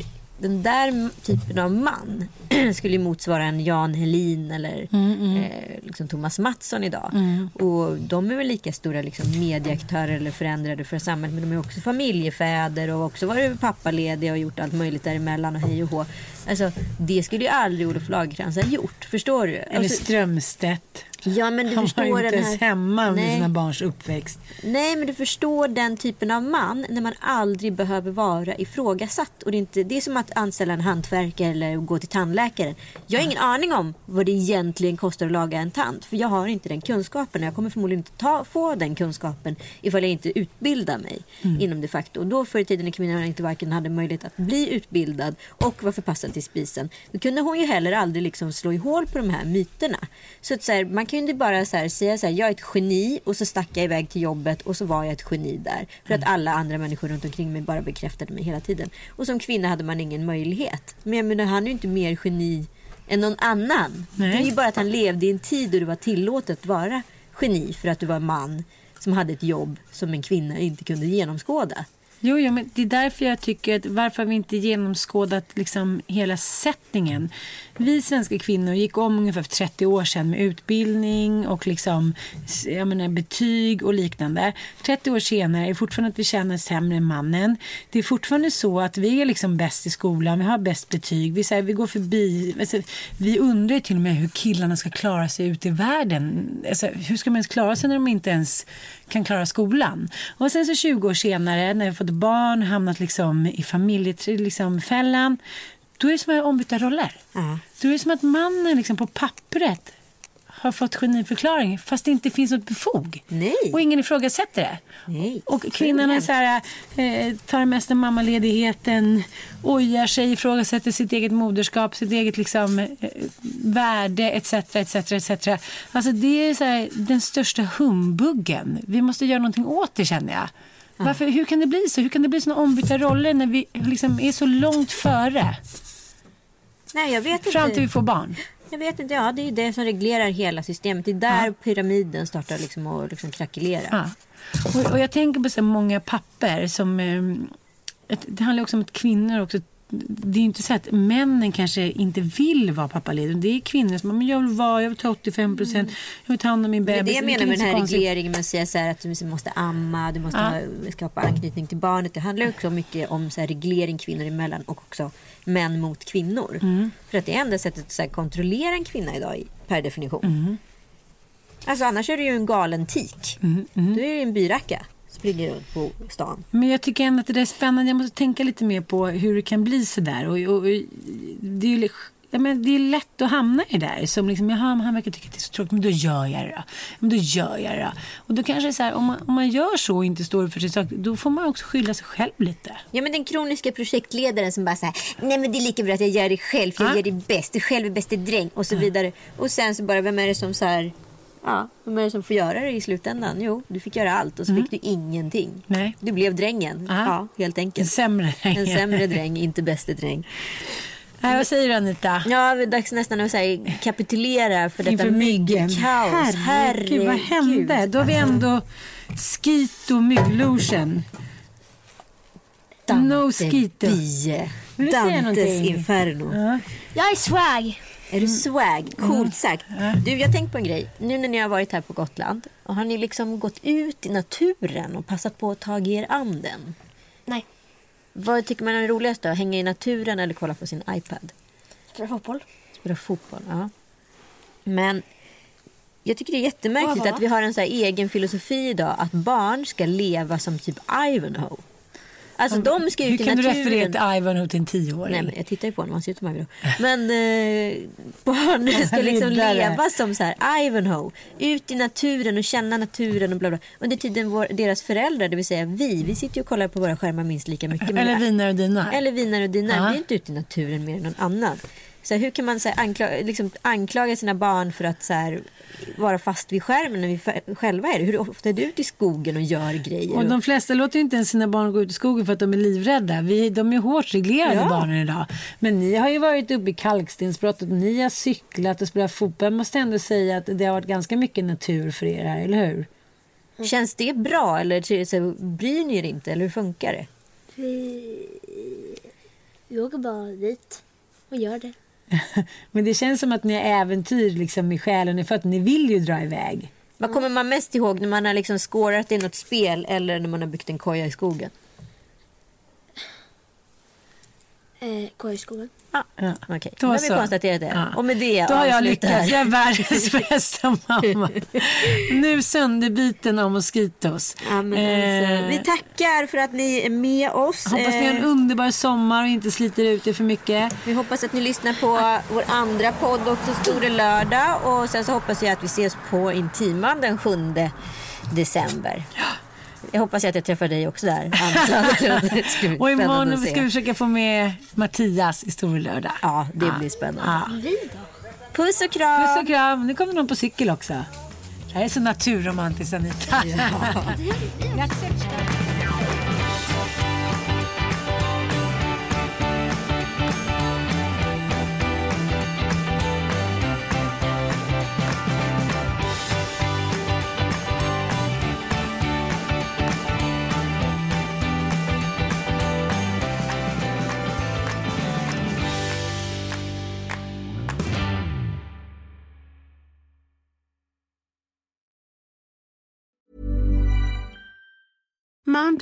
den där typen av man skulle motsvara en Jan Helin eller Eh, liksom Thomas Mattsson idag. Och de är väl lika stora liksom, medieaktörer eller förändrade för samhället. Men de är också familjefäder och också varit pappalediga och gjort allt möjligt däremellan och hej och hå. Alltså, det skulle ju aldrig Olof Lagercrantz ha gjort. Förstår du? Eller Alltså, Strömstedt. Ja, men du Han var förstår ju inte den ens här... hemma under Nej. sina barns uppväxt. Nej, men du förstår den typen av man när man aldrig behöver vara ifrågasatt. Och det, är inte, det är som att anställa en hantverkare eller gå till tandläkaren. Jag har ingen aning om vad det egentligen kostar att laga en tand. För jag har inte den kunskapen. och Jag kommer förmodligen inte ta, få den kunskapen ifall jag inte utbildar mig inom det facto. Och då förr i tiden när kvinnan inte varken hade möjlighet att bli utbildad och var förpassad till spisen. Då kunde hon ju heller aldrig liksom slå i hål på de här myterna. Så, att så här, man kan ju inte bara så här, säga så här, jag är ett geni och så stack jag iväg till jobbet och så var jag ett geni där. För att alla andra människor runt omkring mig bara bekräftade mig hela tiden. Och som kvinna hade man ingen möjlighet. Men jag menar, han är ju inte mer geni än någon annan. Nej. Det är ju bara att han levde i en tid då det var tillåtet att vara geni för att du var man som hade ett jobb som en kvinna inte kunde genomskåda. Jo, jo, men det är därför jag tycker att varför har vi inte genomskådat liksom hela sättningen. Vi svenska kvinnor gick om ungefär för 30 år sedan med utbildning och liksom, jag menar, betyg och liknande. 30 år senare är det fortfarande att vi känner sämre än mannen. Det är fortfarande så att vi är liksom bäst i skolan, vi har bäst betyg, vi, så här, vi går förbi. Alltså, vi undrar till och med hur killarna ska klara sig ute i världen. Alltså, hur ska man ens klara sig när de inte ens kan klara skolan? Och sen så 20 år senare när vi fått barn, hamnat liksom i familjefällan, liksom, fällan, då är det som att ombytta roller. Ja. Då är det som att mannen liksom på pappret har fått geniförklaring fast det inte finns något befog. Nej. Och ingen ifrågasätter det. Nej. Och kvinnan är så här, eh, tar mest av mammaledigheten, ojar sig, ifrågasätter sitt eget moderskap, sitt eget liksom, eh, värde etc. etc, etc. Alltså det är så här, den största humbuggen. Vi måste göra någonting åt det känner jag. Varför, hur kan det bli så? Hur kan det bli såna ombytta roller när vi liksom är så långt före? Nej, jag vet inte. Fram till vi får barn. Jag vet inte, ja det är det som reglerar hela systemet. Det är där pyramiden startar liksom att liksom krackelera. Ja. Och, och jag tänker på så många papper som... Eh, ett, det handlar också om att kvinnor också... Det är ju inte så att männen kanske inte vill vara pappalediga. Det är kvinnor som men jag vill vara, jag vill ta 85 procent, jag vill ta hand om min Det är bebis. det jag menar med den här regleringen med att säga så här att du måste amma, du måste Ja. ha, skapa anknytning till barnet. Det handlar också mycket om så här reglering kvinnor emellan och också män mot kvinnor. Mm. För att det är enda sättet att så kontrollera en kvinna idag per definition. Mm. Alltså annars är det ju en galen tik. Mm, Då är det en byracka. Springer runt på stan. Men jag tycker ändå att det där är spännande. Jag måste tänka lite mer på hur det kan bli så där. Och, och, och, det, är ju, ja, men det är lätt att hamna i det där. Som liksom, jaha, men han verkar tycka att det är så tråkigt, men då gör jag det då. Men då gör jag det då. Och då kanske det är så här, om man, om man gör så och inte står för sin sak, då får man också skylla sig själv lite. Ja men den kroniska projektledaren som bara säger nej men det är lika bra att jag gör det själv för jag Ja. gör det bäst. Du själv är bäste dräng och så vidare. Och sen så bara vem är det som så här Ja, vem är det som får göra det i slutändan? Jo, du fick göra allt och så fick du ingenting. Nej. Du blev drängen. Ja. Ja, helt En enkelt. sämre. En sämre dräng, inte bäste dräng. Nej, vad säger du Anita? Ja, det är dags nästan att säga, kapitulera för detta myggkaos. Herregud, vad hände? Då har vi ändå Skito mygglotion. No skito. Dantes inferno. Ja. Jag är swag. Är du swag? Coolt sagt. Du, jag har tänkt på en grej. Nu när ni har varit här på Gotland, har ni liksom gått ut i naturen och passat på att ta er an den? Nej. Vad tycker man är roligast då? Hänga i naturen eller kolla på sin iPad? Spela fotboll. Spela fotboll, ja. Men jag tycker det är jättemärkligt Ja, va? att vi har en så här egen filosofi idag att barn ska leva som typ Ivanhoe. Alltså de ska Hur ut i kan du referera till Ivanhoe till en tioåring? Nej, men jag tittar ju på honom, han ser ut som Ivanhoe. Men eh, barn ska liksom leva som så här Ivanhoe. Ut i naturen och känna naturen och bla bla. Under tiden vår, deras föräldrar, det vill säga vi, vi sitter ju och kollar på våra skärmar minst lika mycket. Eller vinar och dinar. Eller vinar och dinar. Vi är inte ute i naturen mer än någon annan. Så här, hur kan man så här, anklaga, liksom, anklaga sina barn för att så här, vara fast vid skärmen när vi själva är det? Hur ofta är du ute i skogen och gör grejer? Och de flesta låter ju inte ens sina barn gå ut i skogen för att de är livrädda. Vi, de är hårt reglerade Ja. barnen idag. Men ni har ju varit uppe i kalkstensbrottet, ni har cyklat och spelat fotboll. Jag måste ändå säga att det har varit ganska mycket natur för er här, eller hur? Känns det bra eller så, så, bryr ni er inte? Eller hur funkar det? Vi, vi åker bara dit och gör det. Men det känns som att ni har äventyr liksom, i själen för att Ni vill ju dra iväg. Vad kommer man mest ihåg när man har liksom skårat i något spel eller när man har byggt en koja i skogen? Eh, koja i skogen. Ja, Ja. okej. Då Då har vi så. konstaterat det. Ja. Och med det Då har jag lyckats. Jag är världens bästa mamma. nu sönderbiten av moskitos. Ja, alltså, Eh, vi tackar för att ni är med oss. Hoppas ni har en Eh, underbar sommar och inte sliter ut er för mycket. Vi hoppas att ni lyssnar på vår andra podd också, Store lördag. Och sen så hoppas jag att vi ses på Intiman den 7 december. Jag hoppas att jag träffar dig också där. Och imorgon ska vi försöka få med Mattias i Stor lördag. Ja, det blir spännande. Ja. Vi då? Puss och kram! Puss och kram. Nu kommer någon på cykel också. Det här är så naturromantiskt Anita. John